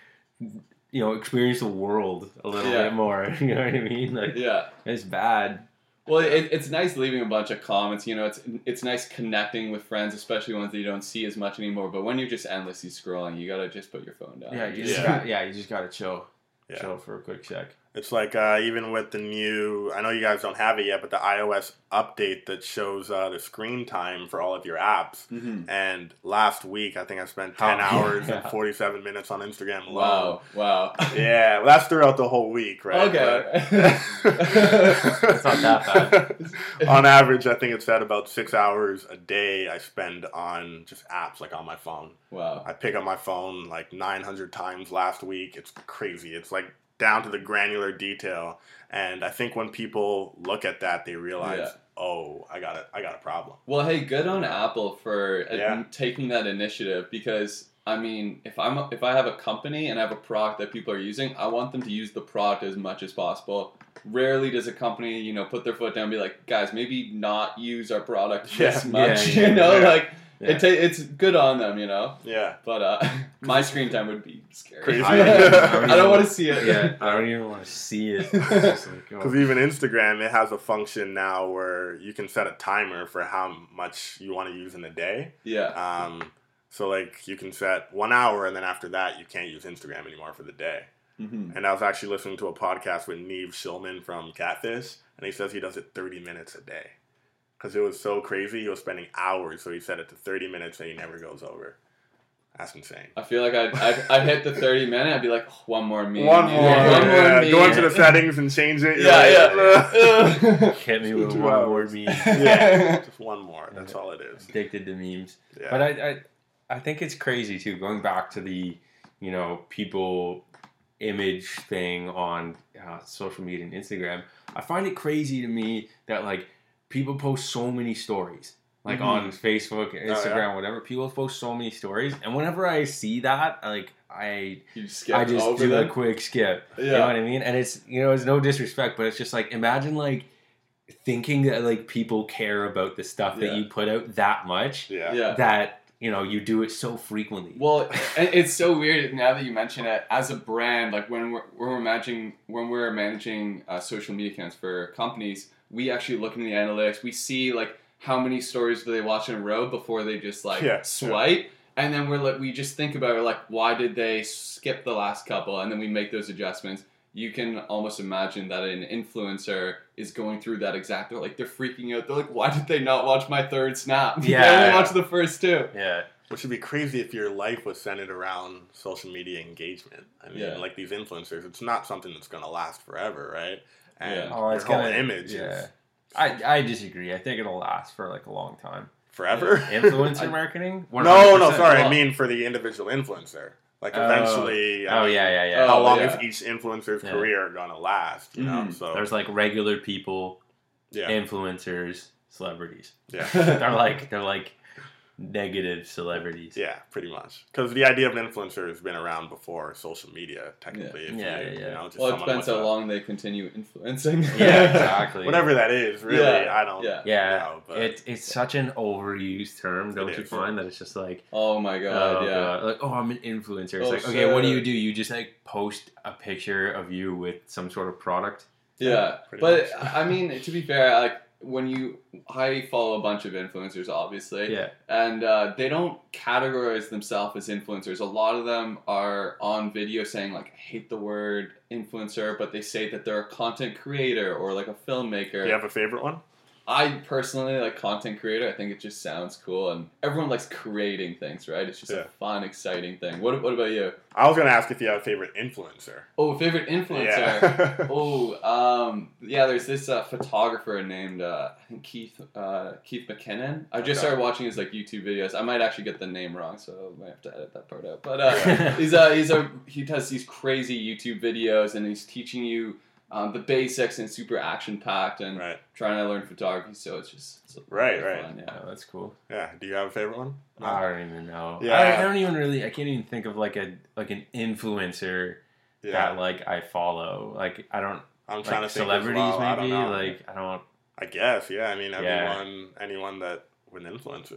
Speaker 1: you know, experience the world a little
Speaker 3: Yeah.
Speaker 1: bit more. [laughs] You know what I mean? Like
Speaker 3: yeah.
Speaker 1: it's bad.
Speaker 3: Well, it, it's nice leaving a bunch of comments. You know, it's it's nice connecting with friends, especially ones that you don't see as much anymore. But when you're just endlessly scrolling, you gotta just put your phone down.
Speaker 1: Yeah, you just
Speaker 2: Yeah.
Speaker 1: got yeah, you just gotta chill.
Speaker 2: Yeah.
Speaker 1: Chill for a quick sec.
Speaker 2: It's like uh, even with the new. I know you guys don't have it yet, but the iOS update that shows uh, the screen time for all of your apps.
Speaker 3: hmm
Speaker 2: And last week, I think I spent
Speaker 1: How-
Speaker 2: ten [laughs] hours
Speaker 1: yeah.
Speaker 2: and forty-seven minutes on Instagram alone.
Speaker 3: Wow. Wow.
Speaker 2: Yeah, well, that's throughout the whole week, right?
Speaker 3: Okay.
Speaker 2: it's
Speaker 1: not that
Speaker 2: bad. [laughs] on average, I think it's at about six hours a day I spend on just apps, like on my phone.
Speaker 3: Wow.
Speaker 2: I pick up my phone like 900 times last week. It's crazy. It's like down to the granular detail. And I think when people look at that, they realize,
Speaker 3: Yeah.
Speaker 2: oh, I got it. I got a problem.
Speaker 3: Well, hey, good on Apple for uh,
Speaker 2: Yeah.
Speaker 3: taking that initiative because I mean, if I'm a, if I have a company and I have a product that people are using, I want them to use the product as much as possible. Rarely does a company, you know, put their foot down and be like, guys, maybe not use our product this
Speaker 2: Yeah.
Speaker 3: much.
Speaker 1: Yeah, [laughs] yeah,
Speaker 3: you know, like
Speaker 1: Yeah.
Speaker 3: it ta- it's good on them, you know.
Speaker 2: Yeah.
Speaker 3: But uh, [laughs] my screen time would be scary.
Speaker 2: Crazy.
Speaker 3: I, [laughs]
Speaker 2: I
Speaker 3: don't,
Speaker 2: don't
Speaker 3: want to see it.
Speaker 1: Yeah, [laughs] I don't even want to see it. It's just like, oh.
Speaker 2: Because even Instagram, it has a function now where you can set a timer for how much you want to use in a day.
Speaker 3: yeah.
Speaker 2: Um, so like you can set one hour, and then after that, you can't use Instagram anymore for the day.
Speaker 3: hmm
Speaker 2: And I was actually listening to a podcast with Nev Schulman from Catfish, and he says he does it 30 minutes a day. Because it was so crazy, he was spending hours, so he set it to 30 minutes and he never goes over. That's insane.
Speaker 3: I feel like I'd, I'd, I'd hit the 30 minute, I'd be like, oh, one more meme.
Speaker 2: One more.
Speaker 3: Yeah, one more
Speaker 2: yeah. Go into the settings and change it. You're
Speaker 3: Yeah,
Speaker 2: like,
Speaker 3: yeah. [laughs]
Speaker 1: Hit me
Speaker 2: Two
Speaker 1: with one more
Speaker 2: hours. [laughs]
Speaker 1: meme.
Speaker 2: yeah. Just one more. That's all it is.
Speaker 1: Addicted to memes.
Speaker 2: Yeah.
Speaker 1: But I, I, I think it's crazy too. Going back to the, you know, people image thing on uh, social media and Instagram, I find it crazy to me that like people post so many stories. Like
Speaker 3: Mhm.
Speaker 1: on Facebook,
Speaker 2: yeah.
Speaker 1: Instagram, whatever, people post so many stories, and whenever I see that, like I,
Speaker 3: You
Speaker 1: I just do
Speaker 3: them.
Speaker 1: a quick skip.
Speaker 3: Yeah.
Speaker 1: You know what I mean? And it's you know, it's no disrespect, but it's just like imagine like thinking that like people care about the stuff that you put out that much
Speaker 2: yeah.
Speaker 3: yeah.
Speaker 1: that you know you do it so frequently.
Speaker 3: Well, it's so weird now that you mention it. As a brand, like when we're, when we're managing when we're managing uh, social media accounts for companies, we actually look in the analytics. We see like how many stories do they watch in a row before they just like
Speaker 2: Yeah,
Speaker 3: swipe, and then we're like we just think about it, like why did they skip the last couple, and then we make those adjustments. You can almost imagine that an influencer is going through that exact. They're like they're freaking out. They're like, why did they not watch my third snap? [laughs] they
Speaker 1: Yeah.
Speaker 3: only watched the first two.
Speaker 1: yeah,
Speaker 2: Which would be crazy if your life was centered around social media engagement. I mean,
Speaker 3: Yeah.
Speaker 2: like these influencers, it's not something that's going to last forever, right? And
Speaker 3: Yeah.
Speaker 1: Oh, it's
Speaker 2: whole
Speaker 1: gonna-
Speaker 2: image
Speaker 1: yeah.
Speaker 2: is
Speaker 1: I I disagree. I think it'll last for like a long time.
Speaker 2: forever. [laughs]
Speaker 1: Influencer
Speaker 3: I-
Speaker 1: marketing?
Speaker 2: no, no,
Speaker 1: 100%.
Speaker 2: sorry. I mean for the individual influencer. Like
Speaker 1: Oh.
Speaker 2: eventually. I
Speaker 1: Oh
Speaker 2: mean,
Speaker 1: yeah, yeah, yeah.
Speaker 2: How
Speaker 3: Oh,
Speaker 2: long
Speaker 3: yeah.
Speaker 2: is each influencer's
Speaker 1: Yeah.
Speaker 2: career gonna last? You know,
Speaker 3: Mhm.
Speaker 2: so
Speaker 1: There's like regular people,
Speaker 2: yeah,
Speaker 1: influencers, celebrities.
Speaker 2: yeah, [laughs]
Speaker 1: They're like they're like negative celebrities.
Speaker 2: yeah, pretty much. Because the idea of an influencer has been around before social media, technically. If
Speaker 1: Yeah,
Speaker 2: you,
Speaker 1: yeah,
Speaker 2: You
Speaker 1: yeah.
Speaker 2: know, just
Speaker 3: Well, it
Speaker 2: someone
Speaker 3: depends
Speaker 2: with
Speaker 3: how
Speaker 2: a-
Speaker 3: long they continue influencing. [laughs]
Speaker 1: Yeah, exactly.
Speaker 2: Whatever that is, really,
Speaker 3: Yeah,
Speaker 2: I don't.
Speaker 3: yeah.
Speaker 1: Yeah,
Speaker 2: know, but
Speaker 1: it, it's such an overused term, don't
Speaker 2: It
Speaker 1: you
Speaker 2: is.
Speaker 1: find that it's just like,
Speaker 3: Oh my god,
Speaker 1: oh,
Speaker 3: yeah.
Speaker 1: God. like, oh, I'm an influencer. It's
Speaker 3: Oh,
Speaker 1: like, okay, what do you do? You just like post a picture of you with some sort of product.
Speaker 3: Yeah.
Speaker 2: Pretty
Speaker 3: But
Speaker 2: much.
Speaker 3: I mean, to be fair, like when you I follow a bunch of influencers obviously.
Speaker 1: Yeah,
Speaker 3: And uh, they don't categorize themselves as influencers. A lot of them are on video saying like I hate the word influencer, but they say that they're a content creator or like a filmmaker.
Speaker 2: Do you have a favorite one?
Speaker 3: I personally like content creator. I think it just sounds cool, and everyone likes creating things, right? It's just
Speaker 2: Yeah.
Speaker 3: a fun, exciting thing. What What about you?
Speaker 2: I was gonna ask if you have a favorite influencer.
Speaker 3: Oh, favorite influencer.
Speaker 2: Yeah. [laughs]
Speaker 3: oh, um, yeah. There's this uh, photographer named uh, I think Keith uh, Keith McKinnon. I just
Speaker 2: Okay.
Speaker 3: started watching his like YouTube videos. I might actually get the name wrong, so I might have to edit that part out. But uh, [laughs] he's a he's a he does these crazy YouTube videos, and he's teaching you. Um, the basics and super action packed and
Speaker 2: right.
Speaker 3: trying to learn photography so it's just it's
Speaker 2: Right,
Speaker 3: really
Speaker 2: right.
Speaker 3: fun, yeah.
Speaker 1: oh, that's cool.
Speaker 2: Yeah. Do you have a favorite one?
Speaker 1: I don't even know.
Speaker 2: Yeah.
Speaker 1: I, I don't even really. I can't even think of like a like an influencer
Speaker 2: Yeah.
Speaker 1: that like I follow. Like I don't
Speaker 2: I'm trying
Speaker 1: like
Speaker 2: to think as
Speaker 1: celebrities
Speaker 2: well. I don't
Speaker 1: maybe.
Speaker 2: know.
Speaker 1: Like I don't.
Speaker 2: I guess, yeah. I mean,
Speaker 1: Yeah.
Speaker 2: everyone, anyone that with an influence,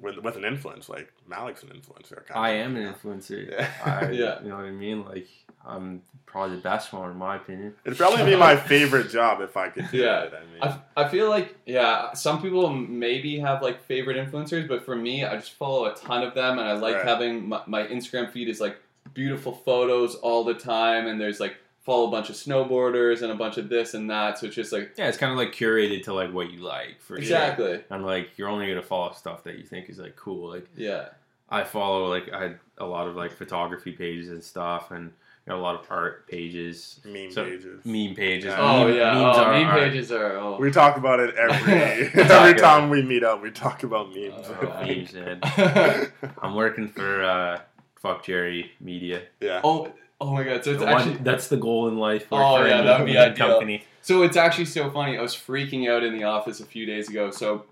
Speaker 2: with with an influence, like Malik's an influencer. Kind
Speaker 1: I
Speaker 2: of,
Speaker 1: am an
Speaker 2: know?
Speaker 1: influencer.
Speaker 2: Yeah. [laughs]
Speaker 1: I,
Speaker 3: Yeah.
Speaker 1: You know what I mean? Like I'm probably the best one in my opinion.
Speaker 2: It'd probably be my favorite [laughs] job if I could do
Speaker 3: Yeah.
Speaker 2: it. I mean,
Speaker 3: I, I feel like yeah some people maybe have like favorite influencers but for me i just follow a ton of them and i like
Speaker 2: Right.
Speaker 3: having my, my instagram feed is like beautiful photos all the time and there's like follow a bunch of snowboarders and a bunch of this and that so it's just like
Speaker 1: Yeah, it's kind of like curated to like what you like for
Speaker 3: exactly
Speaker 1: I'm like you're only gonna follow stuff that you think is like cool. Like
Speaker 3: yeah
Speaker 1: I follow like I had a lot of like photography pages and stuff, and you know, a lot of art pages,
Speaker 2: meme
Speaker 1: so-
Speaker 2: pages.
Speaker 1: meme pages.
Speaker 2: Yeah.
Speaker 3: oh
Speaker 1: Meme-
Speaker 3: yeah
Speaker 1: memes
Speaker 3: oh,
Speaker 1: are
Speaker 3: meme
Speaker 1: art.
Speaker 3: pages are oh
Speaker 2: We talk about it every [laughs] every time we meet up. We talk about memes.
Speaker 3: Oh,
Speaker 2: I think.
Speaker 1: memes, man. [laughs] I'm working for uh, Fuck Jerry Media.
Speaker 2: yeah.
Speaker 3: oh oh my god so it's
Speaker 1: The one-
Speaker 3: actually
Speaker 1: that's the goal in life. work
Speaker 3: Oh, yeah, that'd be
Speaker 1: media
Speaker 3: ideal.
Speaker 1: company.
Speaker 3: So it's actually so funny. I was freaking out in the office a few days ago. So,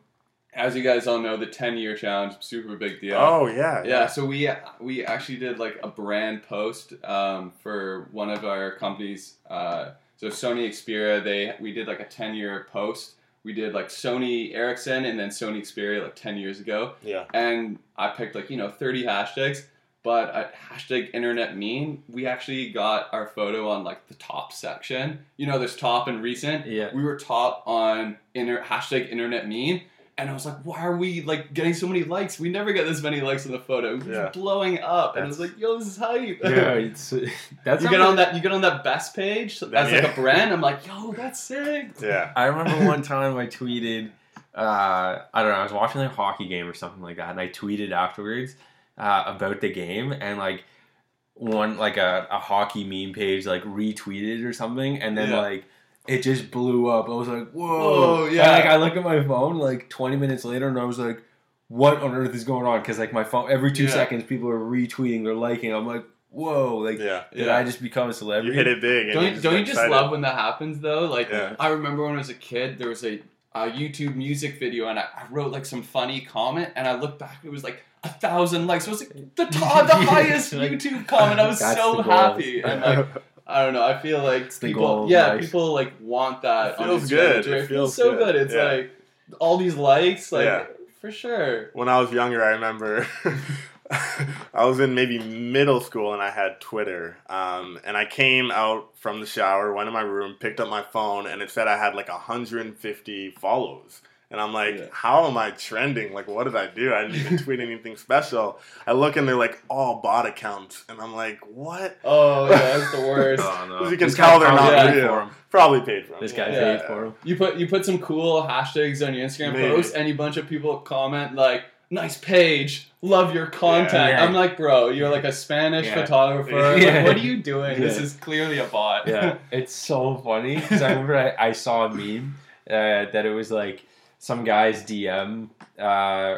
Speaker 3: as you guys all know, the 10 year challenge, super big deal.
Speaker 2: Oh yeah.
Speaker 3: Yeah, so we we actually did like a brand post um, for one of our companies. Uh, so Sony Xperia, they we did like a 10 year post. We did like Sony Ericsson and then Sony Xperia like 10 years ago.
Speaker 2: Yeah.
Speaker 3: And I picked like, you know, 30 hashtags. But at hashtag internet meme, we actually got our photo on like the top section. You know, there's top and recent.
Speaker 1: Yeah.
Speaker 3: We were top on inter- hashtag internet meme. And I was like, why are we like getting so many likes? We never get this many likes on the photo. It was
Speaker 2: Yeah.
Speaker 3: blowing up. And I was like, yo, this is hype.
Speaker 1: Yeah, [laughs] it's [laughs] that's
Speaker 3: you get on that you get on that best page as like a brand. I'm like, yo, that's sick.
Speaker 2: Yeah.
Speaker 1: I remember one time I tweeted, uh, I don't know, I was watching like a hockey game or something like that, and I tweeted afterwards, uh, about the game, and like one like a, a hockey meme page like retweeted or something, and then
Speaker 4: Yeah.
Speaker 1: like it just blew up. I was like, whoa,
Speaker 4: Whoa,
Speaker 1: And,
Speaker 4: yeah.
Speaker 1: like I look at my phone like 20 minutes later, and I was like, what on earth is going on? Because like my phone, every two
Speaker 4: Yeah.
Speaker 1: seconds, people are retweeting, they're liking. I'm like, whoa, like
Speaker 2: Yeah.
Speaker 1: did
Speaker 4: Yeah.
Speaker 1: I just become a celebrity?
Speaker 2: You
Speaker 1: celebrity?
Speaker 2: hit it big.
Speaker 3: Don't
Speaker 2: you
Speaker 3: you,
Speaker 2: just
Speaker 3: don't you just love when that happens though? Like
Speaker 2: Yeah.
Speaker 3: I remember when I was a kid, there was a, a YouTube music video, and I, I wrote like some funny comment, and I looked back, it was like a thousand likes. It was [laughs] like the top, the highest YouTube comment. I was
Speaker 1: that's
Speaker 3: so happy, and like [laughs] I don't know, I feel like
Speaker 1: the
Speaker 3: people, yeah, people like want that.
Speaker 2: It feels good. It
Speaker 3: feels so
Speaker 2: good.
Speaker 3: good. It's
Speaker 2: Yeah.
Speaker 3: like all these likes, like
Speaker 2: Yeah.
Speaker 3: for sure.
Speaker 2: when I was younger, I remember [laughs] I was in maybe middle school and I had Twitter. Um, and I came out from the shower, went in my room, picked up my phone, and it said I had like 150 follows. And I'm like,
Speaker 3: Yeah.
Speaker 2: how am I trending? Like, what did I do? I didn't even tweet anything special. I look and they're like all bot accounts. And I'm like, what?
Speaker 3: Oh yeah, that's the worst. [laughs]
Speaker 1: Oh, no.
Speaker 2: You can
Speaker 1: This
Speaker 2: tell they're not
Speaker 1: paid
Speaker 2: real.
Speaker 1: for 'em.
Speaker 2: Probably paid for them.
Speaker 1: This guy
Speaker 3: Yeah.
Speaker 1: paid for him.
Speaker 3: You put you put some cool hashtags on your Instagram
Speaker 2: Maybe.
Speaker 3: post, and a bunch of people comment like, "Nice page, love your content."
Speaker 1: Yeah.
Speaker 3: I'm like, bro, you're like a Spanish
Speaker 1: Yeah.
Speaker 3: photographer.
Speaker 1: Yeah. [laughs]
Speaker 3: Like, what are you doing? This is clearly a bot.
Speaker 1: yeah, [laughs] it's so funny because I remember I, I saw a meme uh, that it was like some guy's DM uh,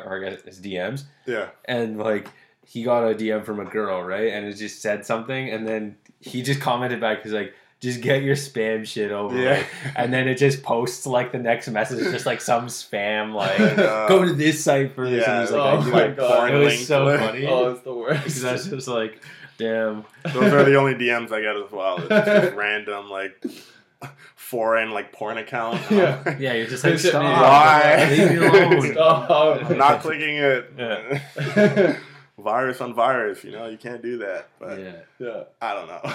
Speaker 1: or I guess it's DMs,
Speaker 2: Yeah.
Speaker 1: and like he got a DM from a girl, right? And it just said something, and then he just commented back, he's like. Just get your spam shit over
Speaker 2: Yeah.
Speaker 1: with. And then it just posts like the next message, just like some spam, [laughs] like
Speaker 2: Uh,
Speaker 1: go to this site for this.
Speaker 2: yeah.
Speaker 1: And he's like,
Speaker 3: Oh
Speaker 1: I
Speaker 3: my
Speaker 1: it.
Speaker 3: God.
Speaker 2: Porn
Speaker 1: It was
Speaker 2: link.
Speaker 1: so [laughs] funny.
Speaker 3: Oh, it's the
Speaker 1: Because
Speaker 3: worst.
Speaker 1: I was just like, damn.
Speaker 2: Those are the [laughs] only DMs I get as well. It's just random, like foreign, like porn account. [laughs]
Speaker 3: Yeah. [laughs]
Speaker 1: Yeah, you're just like,
Speaker 3: Visit me.
Speaker 1: stop.
Speaker 2: Why?
Speaker 1: Leave me alone. [laughs]
Speaker 3: Stop.
Speaker 2: I'm not clicking it.
Speaker 1: Yeah.
Speaker 2: virus on virus, you know, you can't do that. But
Speaker 1: Yeah.
Speaker 3: yeah.
Speaker 2: I don't know.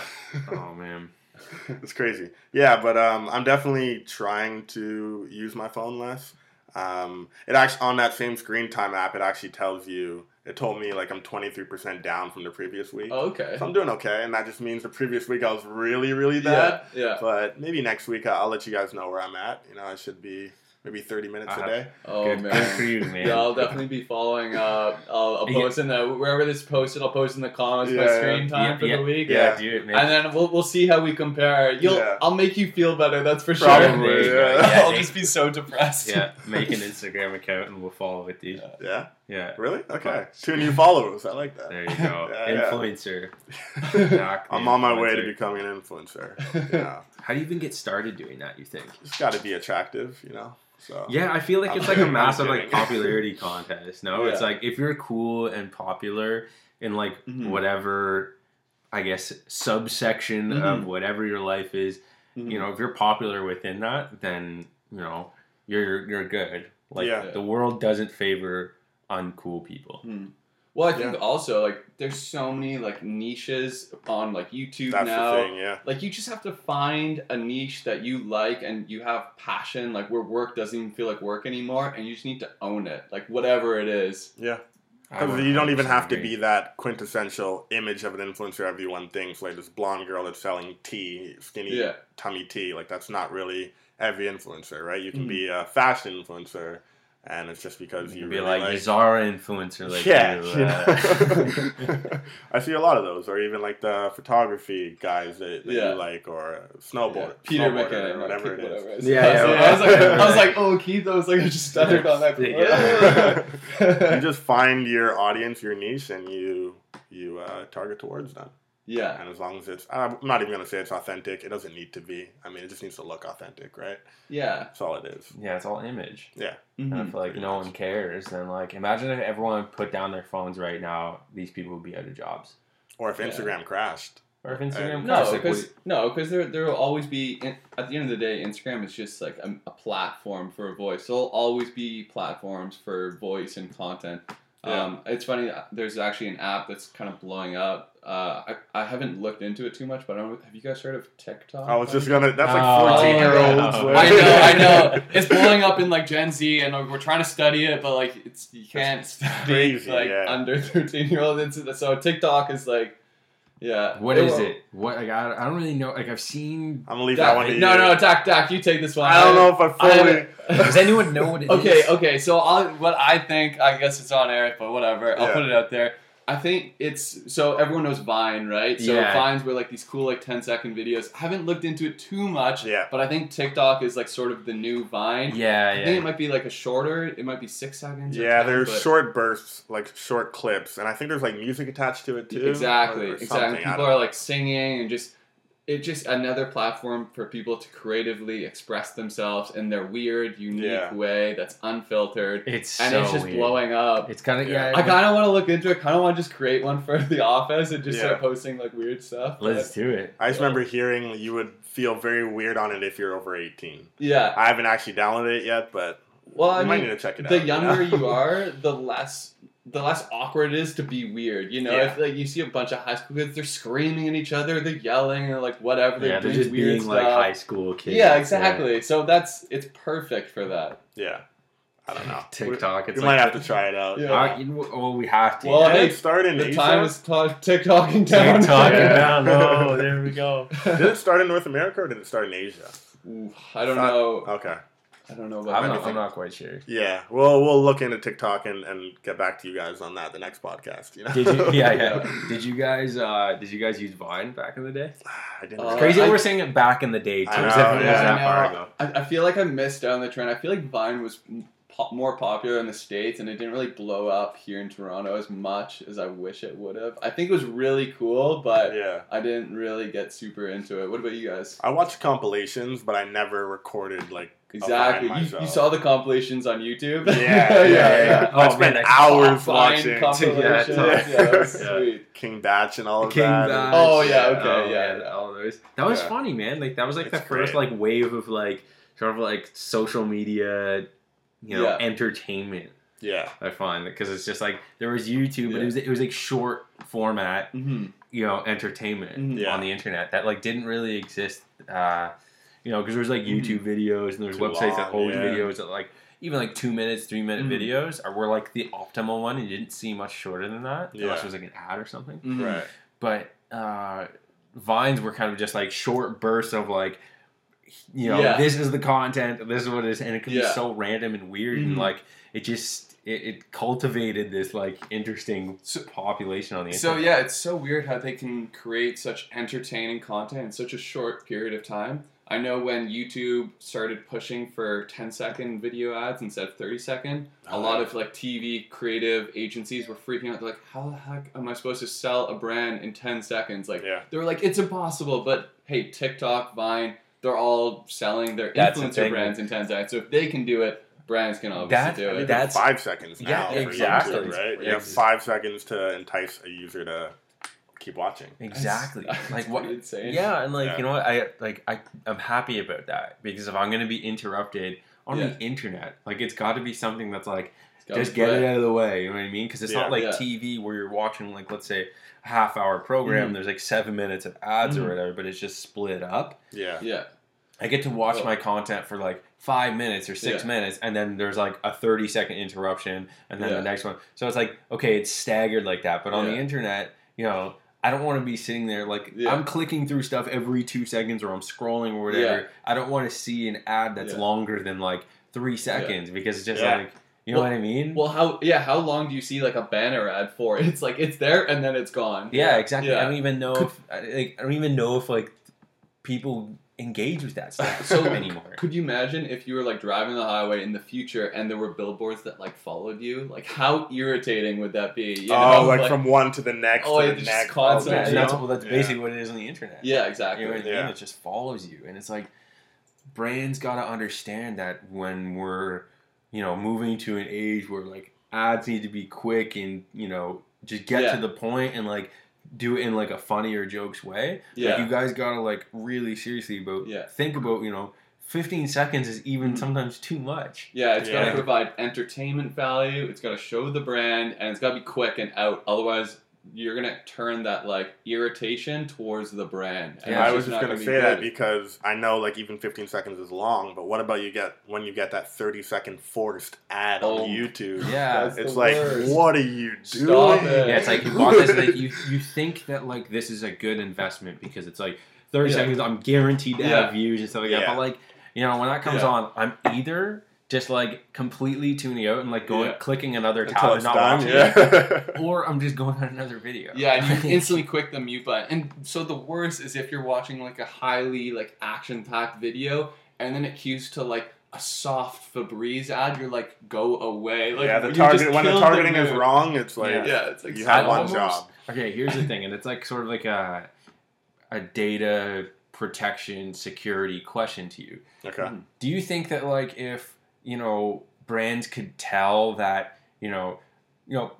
Speaker 1: Oh man.
Speaker 2: it's crazy. Yeah, but um, I'm definitely trying to use my phone less. Um, it actually on that same screen time app, it actually tells you. It told me like I'm 23% down from the previous week.
Speaker 3: Oh, okay.
Speaker 2: So I'm doing okay, and that just means the previous week I was really, really bad.
Speaker 3: Yeah. Yeah.
Speaker 2: But maybe next week I'll, I'll let you guys know where I'm at. You know, I should be maybe 30 minutes
Speaker 1: Uh-huh.
Speaker 2: a day.
Speaker 3: Oh
Speaker 1: good,
Speaker 3: man.
Speaker 1: good for you, man.
Speaker 3: Yeah, I'll definitely be following. Uh, I'll, I'll
Speaker 1: Yeah.
Speaker 3: post in the wherever this posted. I'll post in the comments my
Speaker 2: Yeah.
Speaker 3: screen time
Speaker 1: yeah,
Speaker 3: for
Speaker 1: yeah,
Speaker 3: the week.
Speaker 1: Yeah,
Speaker 2: Yeah.
Speaker 1: do it, man.
Speaker 3: And then we'll, we'll see how we compare. You'll
Speaker 2: Yeah.
Speaker 3: I'll make you feel better. That's for
Speaker 2: Probably,
Speaker 3: sure.
Speaker 2: yeah.
Speaker 1: Yeah, [laughs]
Speaker 3: I'll just be so depressed.
Speaker 1: yeah, make an Instagram account and we'll follow it, dude.
Speaker 2: Yeah,
Speaker 1: Yeah,
Speaker 2: really? Okay, two new followers. I like that.
Speaker 1: there you go. [laughs]
Speaker 2: Yeah, yeah.
Speaker 1: Influencer. [laughs] Dak, the
Speaker 2: I'm on my way to becoming an influencer. [laughs] Yeah,
Speaker 1: How do you even get started doing that? You think?
Speaker 2: It's got to be attractive, you know. So
Speaker 1: Yeah, I feel like
Speaker 2: I'm
Speaker 1: it's like a
Speaker 2: kidding,
Speaker 1: massive like popularity contest. No, it's like if you're cool and popular in like
Speaker 3: Mhm.
Speaker 1: whatever, I guess subsection of
Speaker 3: Mhm.
Speaker 1: whatever your life is,
Speaker 3: Mhm.
Speaker 1: you know, if you're popular within that, then you know you're you're good. Like
Speaker 2: Yeah.
Speaker 1: the world doesn't favor uncool people.
Speaker 3: Hmm. Well, I think
Speaker 2: Yeah.
Speaker 3: also like there's so many like niches on like YouTube
Speaker 2: that's
Speaker 3: now.
Speaker 2: the thing. Yeah,
Speaker 3: Like you just have to find a niche that you like and you have passion, like where work doesn't even feel like work anymore, and you just need to own it, like whatever it is.
Speaker 2: yeah. Because you don't even have to be that quintessential image of an influencer everyone thinks. Like this blonde girl that's selling tea, skinny
Speaker 3: Yeah.
Speaker 2: tummy tea. Like that's not really every influencer, right? You can
Speaker 3: Mhm.
Speaker 2: be a fashion influencer, and it's just because
Speaker 1: You
Speaker 2: you
Speaker 1: be
Speaker 2: really
Speaker 1: like,
Speaker 2: like
Speaker 1: Zara influencer, like
Speaker 2: yeah,
Speaker 1: you,
Speaker 2: you
Speaker 1: uh,
Speaker 2: know? [laughs] [laughs] I see a lot of those, or even like the photography guys that, that
Speaker 3: Yeah.
Speaker 2: you like, or snowboard,
Speaker 3: Yeah. Peter
Speaker 2: snowboarder,
Speaker 3: McKinnon,
Speaker 2: or whatever it is.
Speaker 3: Whatever is.
Speaker 1: Yeah,
Speaker 3: I was,
Speaker 1: yeah.
Speaker 3: like- I was like, I was like, [laughs] oh, Keith. I was like, I just stuttered on that.
Speaker 2: you just find your audience, your niche, and you you uh, target towards them.
Speaker 3: Yeah,
Speaker 2: And as long as it's, I'm not even gonna say it's authentic. It doesn't need to be. I mean, it just needs to look authentic, right?
Speaker 3: yeah.
Speaker 2: That's all it is.
Speaker 1: yeah, it's all image.
Speaker 2: Yeah.
Speaker 1: And
Speaker 3: Mhm.
Speaker 1: if like
Speaker 2: Pretty
Speaker 1: no
Speaker 2: much.
Speaker 1: one cares, then like imagine if everyone put down their phones right now, these people would be out of jobs.
Speaker 2: Or if
Speaker 3: Yeah.
Speaker 2: Instagram crashed.
Speaker 1: Or if Instagram
Speaker 3: No,
Speaker 1: crashed, like,
Speaker 3: because
Speaker 1: what-
Speaker 3: no, because there there will always be at the end of the day, Instagram is just like a, a platform for a voice. There'll always be platforms for voice and content.
Speaker 2: Yeah.
Speaker 3: Um, it's funny. There's actually an app that's kind of blowing up. Uh, I, I haven't looked into it too much, but I don't, have you guys heard of TikTok?
Speaker 2: I was just gonna. That's like 14 year olds.
Speaker 3: I know, I know. It's blowing up in like Gen Z, and we're trying to study it, but like it's you can't study
Speaker 2: crazy,
Speaker 3: like
Speaker 2: yeah.
Speaker 3: under thirteen year olds. So TikTok is like, yeah.
Speaker 1: what is
Speaker 3: will-
Speaker 1: it? What like I, I don't really know. Like I've seen.
Speaker 2: I'm gonna leave
Speaker 3: Dak,
Speaker 2: that one to you.
Speaker 3: no, no, Dak, Dak, you take this one.
Speaker 2: I don't know if I
Speaker 3: I
Speaker 2: fully.
Speaker 3: haven't-
Speaker 1: Does anyone know what it [laughs] is?
Speaker 3: okay, okay. So I'll, what I think, I guess it's on air, but whatever. I'll
Speaker 2: Yeah.
Speaker 3: put it out there. I think it's so everyone knows Vine, right? So
Speaker 1: Yeah.
Speaker 3: Vines were like these cool like 10 second videos. I haven't looked into it too much,
Speaker 2: Yeah.
Speaker 3: but I think TikTok is like sort of the new Vine.
Speaker 1: Yeah,
Speaker 3: I think it might be like a shorter. It might be six seconds. or
Speaker 2: Yeah,
Speaker 3: 10,
Speaker 2: there's
Speaker 3: but-
Speaker 2: short bursts, like short clips, and I think there's like music attached to it too.
Speaker 3: Exactly, exactly. People are like singing and just it's just another platform for people to creatively express themselves in their weird, unique
Speaker 2: Yeah.
Speaker 3: way that's unfiltered,
Speaker 1: It's
Speaker 3: and
Speaker 1: so
Speaker 3: it's just
Speaker 1: weird.
Speaker 3: blowing up.
Speaker 1: It's kind of
Speaker 2: Yeah.
Speaker 1: yeah.
Speaker 3: I kind of want to look into it. Kind of want to just create one for the office and just
Speaker 2: Yeah.
Speaker 3: start posting like weird stuff.
Speaker 1: Let's
Speaker 3: but-
Speaker 1: do it.
Speaker 2: I just remember hearing you would feel very weird on it if you're over 18.
Speaker 3: yeah.
Speaker 2: I haven't actually downloaded it yet, but
Speaker 3: Well, I
Speaker 2: you might need to check it
Speaker 3: the
Speaker 2: out.
Speaker 3: younger you are, the less the less awkward it is to be weird. You know,
Speaker 2: Yeah.
Speaker 3: if like you see a bunch of high school kids, they're screaming at each other, they're yelling, or like whatever. They're
Speaker 1: yeah, they're just
Speaker 3: weird
Speaker 1: being like high school kids.
Speaker 3: Yeah, exactly. So that's it's perfect for that.
Speaker 2: yeah, I don't know. [laughs]
Speaker 1: TikTok. It's
Speaker 2: You
Speaker 1: like
Speaker 2: might have to try it out.
Speaker 3: Yeah.
Speaker 1: Uh, you know, oh, we have to.
Speaker 3: Well,
Speaker 2: Did
Speaker 3: hey,
Speaker 2: it start in
Speaker 3: The
Speaker 2: Asia?
Speaker 3: time is ta- TikToking down.
Speaker 1: TikTok
Speaker 2: Yeah. [laughs]
Speaker 1: down. Oh, there we go.
Speaker 2: did it start in North America or did it start in Asia?
Speaker 3: Ooh, I don't
Speaker 2: Uh,
Speaker 3: know.
Speaker 2: Okay.
Speaker 3: I don't know about
Speaker 1: I'm not. I'm not quite sure.
Speaker 2: Yeah. Well, we'll look into TikTok and, and get back to you guys on that the next podcast. You know.
Speaker 1: Did you? Yeah, yeah.
Speaker 3: Yeah. [laughs]
Speaker 1: Did you guys? uh Did you guys use Vine back in the day? [sighs]
Speaker 2: I didn't.
Speaker 3: Uh,
Speaker 1: It's crazy
Speaker 3: I-
Speaker 1: we're saying it back in the day too.
Speaker 2: I know,
Speaker 1: as if it was
Speaker 2: yeah,
Speaker 1: that
Speaker 3: I
Speaker 1: far ago.
Speaker 3: I, I feel like I missed out on the trend. I feel like Vine was po- more popular in the states, and it didn't really blow up here in Toronto as much as I wish it would have. I think it was really cool, but
Speaker 2: yeah.
Speaker 3: I didn't really get super into it. What about you guys?
Speaker 2: I watched compilations, but I never recorded like a Vine
Speaker 3: Exactly. You, you saw the compilations on YouTube.
Speaker 2: Yeah, [laughs] yeah, yeah.
Speaker 1: Oh,
Speaker 2: I
Speaker 1: man,
Speaker 2: spent
Speaker 1: that
Speaker 2: hours watching
Speaker 3: compilations.
Speaker 1: Yeah,
Speaker 3: Yeah, that was
Speaker 1: yeah.
Speaker 3: sweet.
Speaker 2: King Bach and all of
Speaker 1: King
Speaker 2: that.
Speaker 1: Bach.
Speaker 3: Oh, yeah, okay,
Speaker 1: Oh,
Speaker 3: yeah.
Speaker 1: man, all those. That was
Speaker 2: Yeah.
Speaker 1: funny, man. Like that was like
Speaker 2: It's
Speaker 1: the first
Speaker 2: great.
Speaker 1: like wave of like sort of like social media, you know,
Speaker 3: Yeah.
Speaker 1: entertainment.
Speaker 2: Yeah.
Speaker 1: I find because it's just like there was YouTube, but
Speaker 3: Yeah.
Speaker 1: it was it was like short format,
Speaker 3: hmm
Speaker 1: you know, entertainment
Speaker 3: Mhm.
Speaker 2: Yeah.
Speaker 1: on the internet that like didn't really exist. Uh, you know, because there was like
Speaker 3: Mhm.
Speaker 1: YouTube videos and there's
Speaker 2: Too
Speaker 1: websites that hold
Speaker 2: yeah.
Speaker 1: videos that like even like two minutes, three minute
Speaker 3: Mhm.
Speaker 1: videos are were like the optimal one, and you didn't see much shorter than that unless it was like an ad or something.
Speaker 3: Mm-hmm.
Speaker 2: Right.
Speaker 1: But uh, vines were kind of just like short bursts of like. You know,
Speaker 3: Yeah.
Speaker 1: this is the content. This is what it is, and it could be so random and weird,
Speaker 3: Mhm.
Speaker 1: and like it just it, it cultivated this like interesting
Speaker 3: So-
Speaker 1: population on the internet.
Speaker 3: So yeah, it's so weird how they can create such entertaining content in such a short period of time. I know when YouTube started pushing for 10 second video ads instead of 30 second, a
Speaker 2: Oh,
Speaker 3: lot
Speaker 2: yeah.
Speaker 3: of like TV creative agencies were freaking out. They're like, how the heck am I supposed to sell a brand in 10 seconds? Like
Speaker 2: Yeah.
Speaker 3: they were like, it's impossible. But hey, TikTok, Vine, they're all selling their
Speaker 1: That's
Speaker 3: influencer brands in 10 seconds. So if they can do it, brands can obviously
Speaker 1: That's-
Speaker 3: do it.
Speaker 1: That's-
Speaker 2: that's five seconds now.
Speaker 1: Yeah,
Speaker 2: for
Speaker 1: exactly.
Speaker 2: YouTube, right? You have five seconds to entice a user to keep watching.
Speaker 1: Exactly.
Speaker 3: That's-
Speaker 1: like what?
Speaker 3: pretty insane.
Speaker 1: Yeah, and like
Speaker 2: Yeah.
Speaker 1: you know what? I like I I'm happy about that because if I'm gonna be interrupted on
Speaker 3: Yeah.
Speaker 1: the internet, like it's got to be something that's like just get
Speaker 3: quick.
Speaker 1: it out of the way. You know what I mean? Because it's
Speaker 2: Yeah.
Speaker 1: not like
Speaker 3: Yeah.
Speaker 1: TV where you're watching like let's say a half hour program.
Speaker 3: Mhm.
Speaker 1: There's like seven minutes of ads
Speaker 3: Mhm.
Speaker 1: or whatever, but it's just split up.
Speaker 2: Yeah.
Speaker 3: Yeah.
Speaker 1: I get to watch
Speaker 3: Oh.
Speaker 1: my content for like five minutes or six
Speaker 3: Yeah.
Speaker 1: minutes, and then there's like a 30 second interruption, and then
Speaker 3: Yeah.
Speaker 1: the next one. So it's like, okay, it's staggered like that. But on the internet, you know, I don't want to be sitting there like
Speaker 3: Yeah.
Speaker 1: I'm clicking through stuff every two seconds or I'm scrolling or whatever.
Speaker 3: Yeah.
Speaker 1: I don't want to see an ad that's
Speaker 3: Yeah.
Speaker 1: longer than like three seconds because it's just like, you know
Speaker 3: Well-
Speaker 1: what I mean?
Speaker 3: Well, how yeah? How long do you see like a banner ad for? [laughs] It's like it's there and then it's gone.
Speaker 1: yeah, exactly. I don't even know if like I don't even know if like people engage with that stuff [laughs]
Speaker 3: So
Speaker 1: anymore.
Speaker 3: Could you imagine if you were like driving the highway in the future and there were billboards that like followed you? Like how irritating would that be? You
Speaker 2: oh,
Speaker 3: know?
Speaker 2: like, from one to the next
Speaker 3: Oh,
Speaker 2: to the next.
Speaker 3: constant,
Speaker 2: Oh,
Speaker 1: Yeah,
Speaker 3: you
Speaker 1: that's, well, that's
Speaker 2: Yeah.
Speaker 1: basically what it is on the internet.
Speaker 3: yeah,
Speaker 1: You
Speaker 3: exactly.
Speaker 1: know what I mean?
Speaker 2: Yeah.
Speaker 1: It just follows you, and it's like brands got to understand that when we're, you know, moving to an age where like ads need to be quick and you know just get
Speaker 3: Yeah.
Speaker 1: to the point and like do it in like a funnier jokes way.
Speaker 3: Yeah.
Speaker 1: Like you guys got to like really seriously about
Speaker 3: Yeah.
Speaker 1: think about you know. 15 seconds is even
Speaker 3: Mhm.
Speaker 1: sometimes too much.
Speaker 3: Yeah, it's got to provide entertainment value. It's got to show the brand, and it's got to be quick and out. Otherwise, you're gonna turn that like irritation towards the brand. And
Speaker 1: Yeah,
Speaker 2: I was just
Speaker 3: not
Speaker 2: gonna
Speaker 3: be
Speaker 2: say that because I know like even 15 seconds is long, but what about you get when you get that 30 second forced ad
Speaker 3: Oh,
Speaker 2: on YouTube?
Speaker 1: Yeah. [laughs]
Speaker 3: That's
Speaker 2: It's like,
Speaker 3: worst.
Speaker 2: what are you doing?
Speaker 3: Stop it.
Speaker 1: Yeah, it's like you bought this. Like you, you [laughs] think that like this is a good investment because it's like thirty
Speaker 3: Yeah.
Speaker 1: seconds. I'm guaranteed to
Speaker 3: Yeah.
Speaker 1: have views and stuff like that. But like you know, when that comes
Speaker 3: Yeah.
Speaker 1: on, I'm either just like completely tuning out and like going
Speaker 3: Yeah.
Speaker 1: clicking another
Speaker 2: Until
Speaker 1: tab and not
Speaker 2: done.
Speaker 1: watching it. [laughs] Or I'm just going on another video.
Speaker 3: Yeah, and you [laughs] instantly click the mute button. And so the worst is if you're watching like a highly like action packed video and then it cues to like a soft Febreze ad, you're like, go away. Like
Speaker 2: yeah, the target when the
Speaker 3: killed
Speaker 2: targeting is wrong, it's like
Speaker 1: Yeah.
Speaker 3: Yeah, it's like
Speaker 2: you have one
Speaker 1: almost-
Speaker 2: job.
Speaker 1: Okay, here's the thing, and it's like sort of like a a data protection security question to you.
Speaker 2: Okay. Hmm.
Speaker 1: Do you think that like if you know brands could tell that you know you know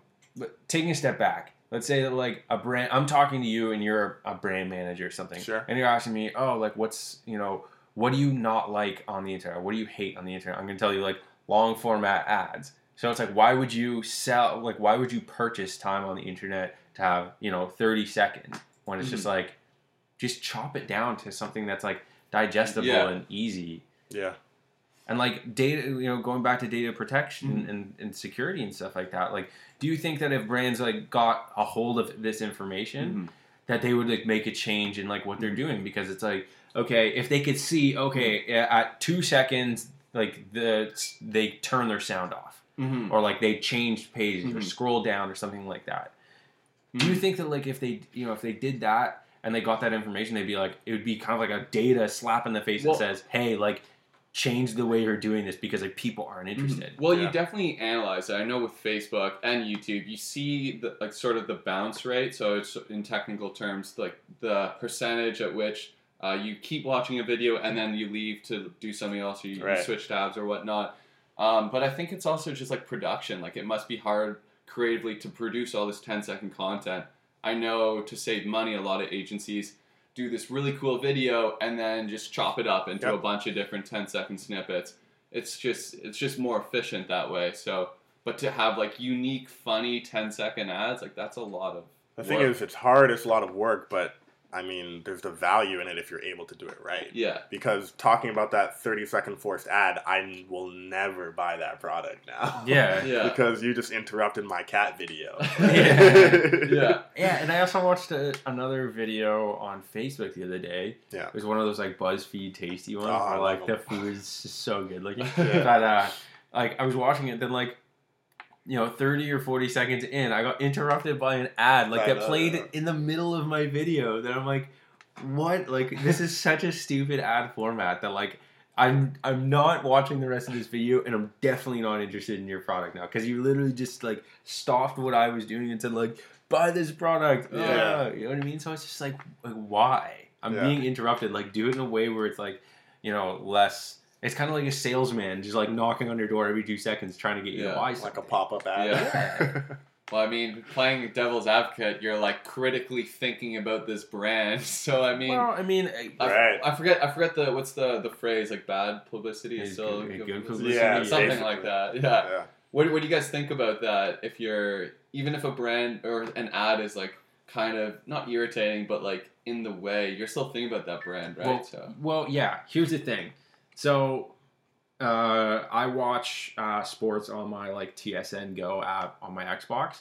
Speaker 1: taking a step back, let's say that like a brand, I'm talking to you and you're a brand manager or something,
Speaker 2: Sure.
Speaker 1: and you're asking me, oh, like what's you know what do you not like on the internet? What do you hate on the internet? I'm gonna tell you like long format ads. So it's like, why would you sell? Like, why would you purchase time on the internet to have you know 30 seconds when it's just mm-hmm. like, just chop it down to something that's like digestible
Speaker 3: Yeah.
Speaker 1: and easy.
Speaker 2: Yeah.
Speaker 1: And like data, you know, going back to data protection
Speaker 3: Mm-hmm.
Speaker 1: and, and security and stuff like that. Like, do you think that if brands like got a hold of this information,
Speaker 3: Mhm.
Speaker 1: that they would like make a change in like what they're doing? Because it's like, okay, if they could see, okay, at two seconds, like the they turn their sound off,
Speaker 3: Mhm.
Speaker 1: or like they changed pages or
Speaker 3: Mhm.
Speaker 1: scroll down or something like that. Do you
Speaker 3: Mhm.
Speaker 1: think that like if they you know if they did that and they got that information, they'd be like it would be kind of like a data slap in the face
Speaker 3: Well-
Speaker 1: that says, hey, like change the way you're doing this because like people aren't
Speaker 3: Mhm.
Speaker 1: interested.
Speaker 3: Well,
Speaker 2: Yeah.
Speaker 3: you definitely analyze it. I know with Facebook and YouTube, you see the like sort of the bounce rate. So it's in technical terms like the percentage at which uh, you keep watching a video and then you leave to do something else, or you, you
Speaker 2: Right.
Speaker 3: switch tabs or whatnot. Um, but I think it's also just like production. Like it must be hard creatively to produce all this 10 second content. I know to save money, a lot of agencies do this really cool video and then just chop it up into
Speaker 2: Yep.
Speaker 3: a bunch of different 10 second snippets it's just it's just more efficient that way so but to have like unique funny 10 second ads like that's a lot of
Speaker 2: The thing
Speaker 3: work.
Speaker 2: is, it's hard. It's a lot of work, but I mean, there's the value in it if you're able to do it right.
Speaker 3: yeah
Speaker 2: Because talking about that 30 second forced ad, I will never buy that product now.
Speaker 1: Yeah. [laughs]
Speaker 3: yeah
Speaker 2: because you just interrupted my cat video. [laughs]
Speaker 1: Yeah. [laughs]
Speaker 3: yeah
Speaker 1: Yeah, and I also watched a, another video on Facebook the other day.
Speaker 2: Yeah.
Speaker 1: It was one of those like BuzzFeed tasty ones
Speaker 2: Oh, I
Speaker 1: where
Speaker 2: love
Speaker 1: like the
Speaker 2: them.
Speaker 1: food is just so good looking.
Speaker 2: Yeah.
Speaker 1: But uh like I was watching it then like you know, 30 or 40 seconds in, I got interrupted by an ad like
Speaker 2: I
Speaker 1: that
Speaker 2: know,
Speaker 1: played in the middle of my video. That I'm like, what? Like this is such a stupid ad format that like I'm I'm not watching the rest of this video and I'm definitely not interested in your product now because you literally just like stopped what I was doing and said like buy this product.
Speaker 2: Yeah.
Speaker 1: Yeah. You know what I mean? So it's just like like why? I'm
Speaker 2: Yeah.
Speaker 1: being interrupted. Like do it in a way where it's like, you know, less it's kind of like a salesman just like knocking on your door every two seconds trying to get you
Speaker 3: Yeah,
Speaker 1: to buy
Speaker 2: like a pop up ad.
Speaker 1: Yeah. [laughs]
Speaker 3: well i mean playing devil's advocate you're like critically thinking about this brand [laughs] so i mean
Speaker 1: well, I mean, I-
Speaker 3: I,
Speaker 2: Right.
Speaker 3: I forget i forget the what's the the phrase like bad publicity is
Speaker 1: Is
Speaker 3: still
Speaker 1: good-
Speaker 3: good,
Speaker 1: good
Speaker 3: publicity
Speaker 2: publicity,
Speaker 3: something
Speaker 2: basically.
Speaker 3: like that yeah
Speaker 2: yeah.
Speaker 3: What, what do you guys think about that? If you're even if a brand or an ad is like kind of not irritating, but like in the way, you're still thinking about that brand, right?
Speaker 1: Well,
Speaker 3: so
Speaker 1: well, yeah. Here's the thing. So, uh, I watch uh, sports on my like TSN Go app on my Xbox,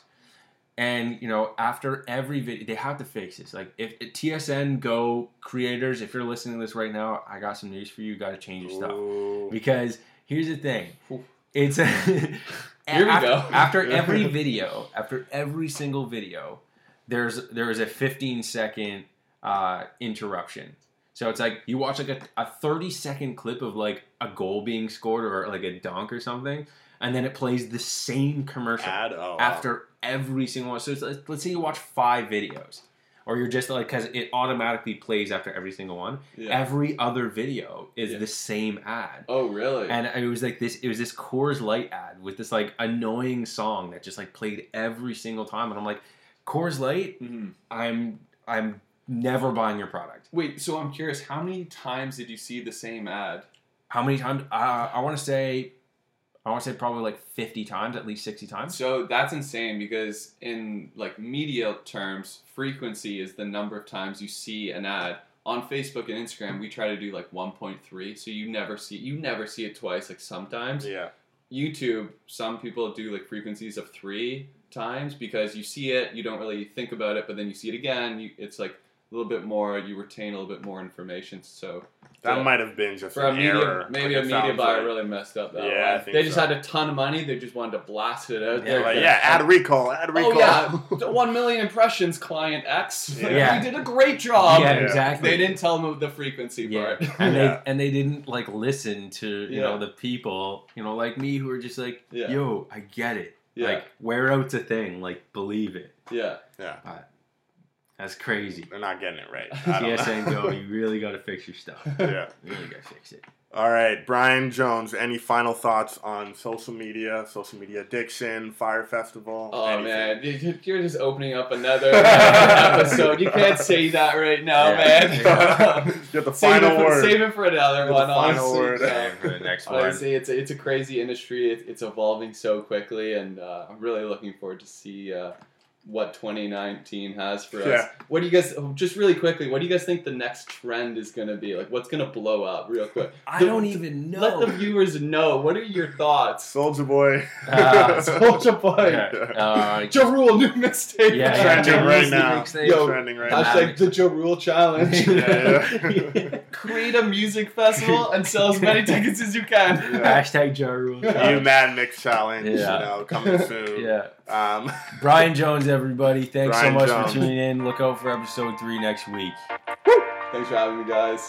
Speaker 1: and you know, after every video, they have to fix this. Like, if, if TSN Go creators, if you're listening to this right now, I got some news for you. Got to change your stuff because here's the thing.
Speaker 3: Ooh.
Speaker 1: It's [laughs]
Speaker 3: Here we
Speaker 1: after,
Speaker 3: go.
Speaker 1: after [laughs] every video, after every single video, there's there is a 15 second uh, interruption. So it's like you watch like a, a 30 second clip of like a goal being scored or like a dunk or something, and then it plays the same commercial
Speaker 2: ad. Oh, wow.
Speaker 1: after every single one. So it's, like- let's say you watch five videos, or you're just like because it automatically plays after every single one.
Speaker 3: yeah.
Speaker 1: Every other video is
Speaker 3: Yeah.
Speaker 1: the same ad.
Speaker 3: oh, really?
Speaker 1: And it was like this. It was this Coors Light ad with this like annoying song that just like played every single time, and I'm like, Coors Light,
Speaker 3: Mhm.
Speaker 1: I'm I'm never buying your product.
Speaker 3: Wait, so I'm curious, how many times did you see the same ad?
Speaker 1: How many times? Uh, I want to say, I want to say probably like 50 times, at least 60 times.
Speaker 3: So that's insane because in like media terms, frequency is the number of times you see an ad. On Facebook and Instagram, we try to do like 1.3, so you never see you never see it twice. Like sometimes,
Speaker 2: Yeah.
Speaker 3: YouTube, some people do like frequencies of three times because you see it, you don't really think about it, but then you see it again. You, it's like little bit more. You retain a little bit more information. So
Speaker 2: That
Speaker 3: Yeah.
Speaker 2: might have been just
Speaker 3: for a
Speaker 2: an
Speaker 3: media,
Speaker 2: error.
Speaker 3: maybe
Speaker 2: like
Speaker 3: a media buyer
Speaker 2: like.
Speaker 3: really messed up that
Speaker 2: Yeah, I think
Speaker 3: They just
Speaker 2: so.
Speaker 3: had a ton of money. They just wanted to blast it out
Speaker 1: Yeah,
Speaker 3: there.
Speaker 2: Like, yeah, ad recall, ad oh, recall.
Speaker 3: Oh yeah, [laughs] one million impressions, client X. [laughs]
Speaker 2: Yeah.
Speaker 3: we did a great job.
Speaker 1: yeah,
Speaker 2: yeah.
Speaker 1: exactly.
Speaker 3: They didn't tell them the frequency
Speaker 1: Yeah,
Speaker 3: part.
Speaker 1: and
Speaker 2: Yeah.
Speaker 1: they and they didn't like listen to you
Speaker 3: Yeah.
Speaker 1: know the people you know like me who are just like
Speaker 3: Yeah.
Speaker 1: yo I get it
Speaker 3: Yeah.
Speaker 1: like wear out's a thing like believe it
Speaker 3: yeah,
Speaker 2: yeah,
Speaker 1: that's crazy
Speaker 2: they're not getting it right. [laughs] I don't
Speaker 1: TSN go [laughs] you really got to fix your stuff [laughs]
Speaker 2: yeah.
Speaker 1: you really got to fix it
Speaker 2: All right, Brian Jones. Any final thoughts on social media, social media addiction, Fyre Festival?
Speaker 3: Oh
Speaker 2: anything?
Speaker 3: man, You- you're just opening up another episode. You can't say that right now,
Speaker 1: Yeah.
Speaker 3: man.
Speaker 2: You have the
Speaker 3: save,
Speaker 2: final
Speaker 3: it for,
Speaker 2: word.
Speaker 3: save it for another
Speaker 2: The
Speaker 3: one.
Speaker 2: final
Speaker 3: honestly.
Speaker 2: word.
Speaker 3: So,
Speaker 1: Time for the next one
Speaker 3: honestly, it's a, it's a crazy industry. It, it's evolving so quickly, and uh, I'm really looking forward to see uh, what 2019 has for us.
Speaker 2: Yeah.
Speaker 3: What do you guys? Just really quickly, what do you guys think the next trend is going to be? Like, what's going to blow up real quick? [laughs]
Speaker 1: I
Speaker 3: The-
Speaker 1: don't even know
Speaker 3: Let the viewers know. What are your thoughts?
Speaker 2: Soulja Boy.
Speaker 1: Ah, [laughs] [laughs]
Speaker 3: Soulja Boy.
Speaker 1: Yeah. Uh,
Speaker 3: Ja Rule new mixtape.
Speaker 1: yeah,
Speaker 2: Trending
Speaker 1: yeah,
Speaker 2: right now.
Speaker 1: mixtape.
Speaker 3: Yo,
Speaker 2: Trending right now.
Speaker 3: Hashtag the Ja Rule challenge.
Speaker 2: Yeah,
Speaker 3: Create a music festival [laughs] and sell as many tickets as you can.
Speaker 2: Yeah.
Speaker 1: hashtag Ja Rule
Speaker 2: You Mad Mix Challenge,
Speaker 1: Yeah.
Speaker 2: you know, coming [laughs] soon.
Speaker 1: yeah
Speaker 2: Um,
Speaker 1: Brian Jones everybody thanks
Speaker 2: Brian
Speaker 1: so much
Speaker 2: Jones.
Speaker 1: for tuning in look out for episode three next week
Speaker 3: Thanks for having me, guys.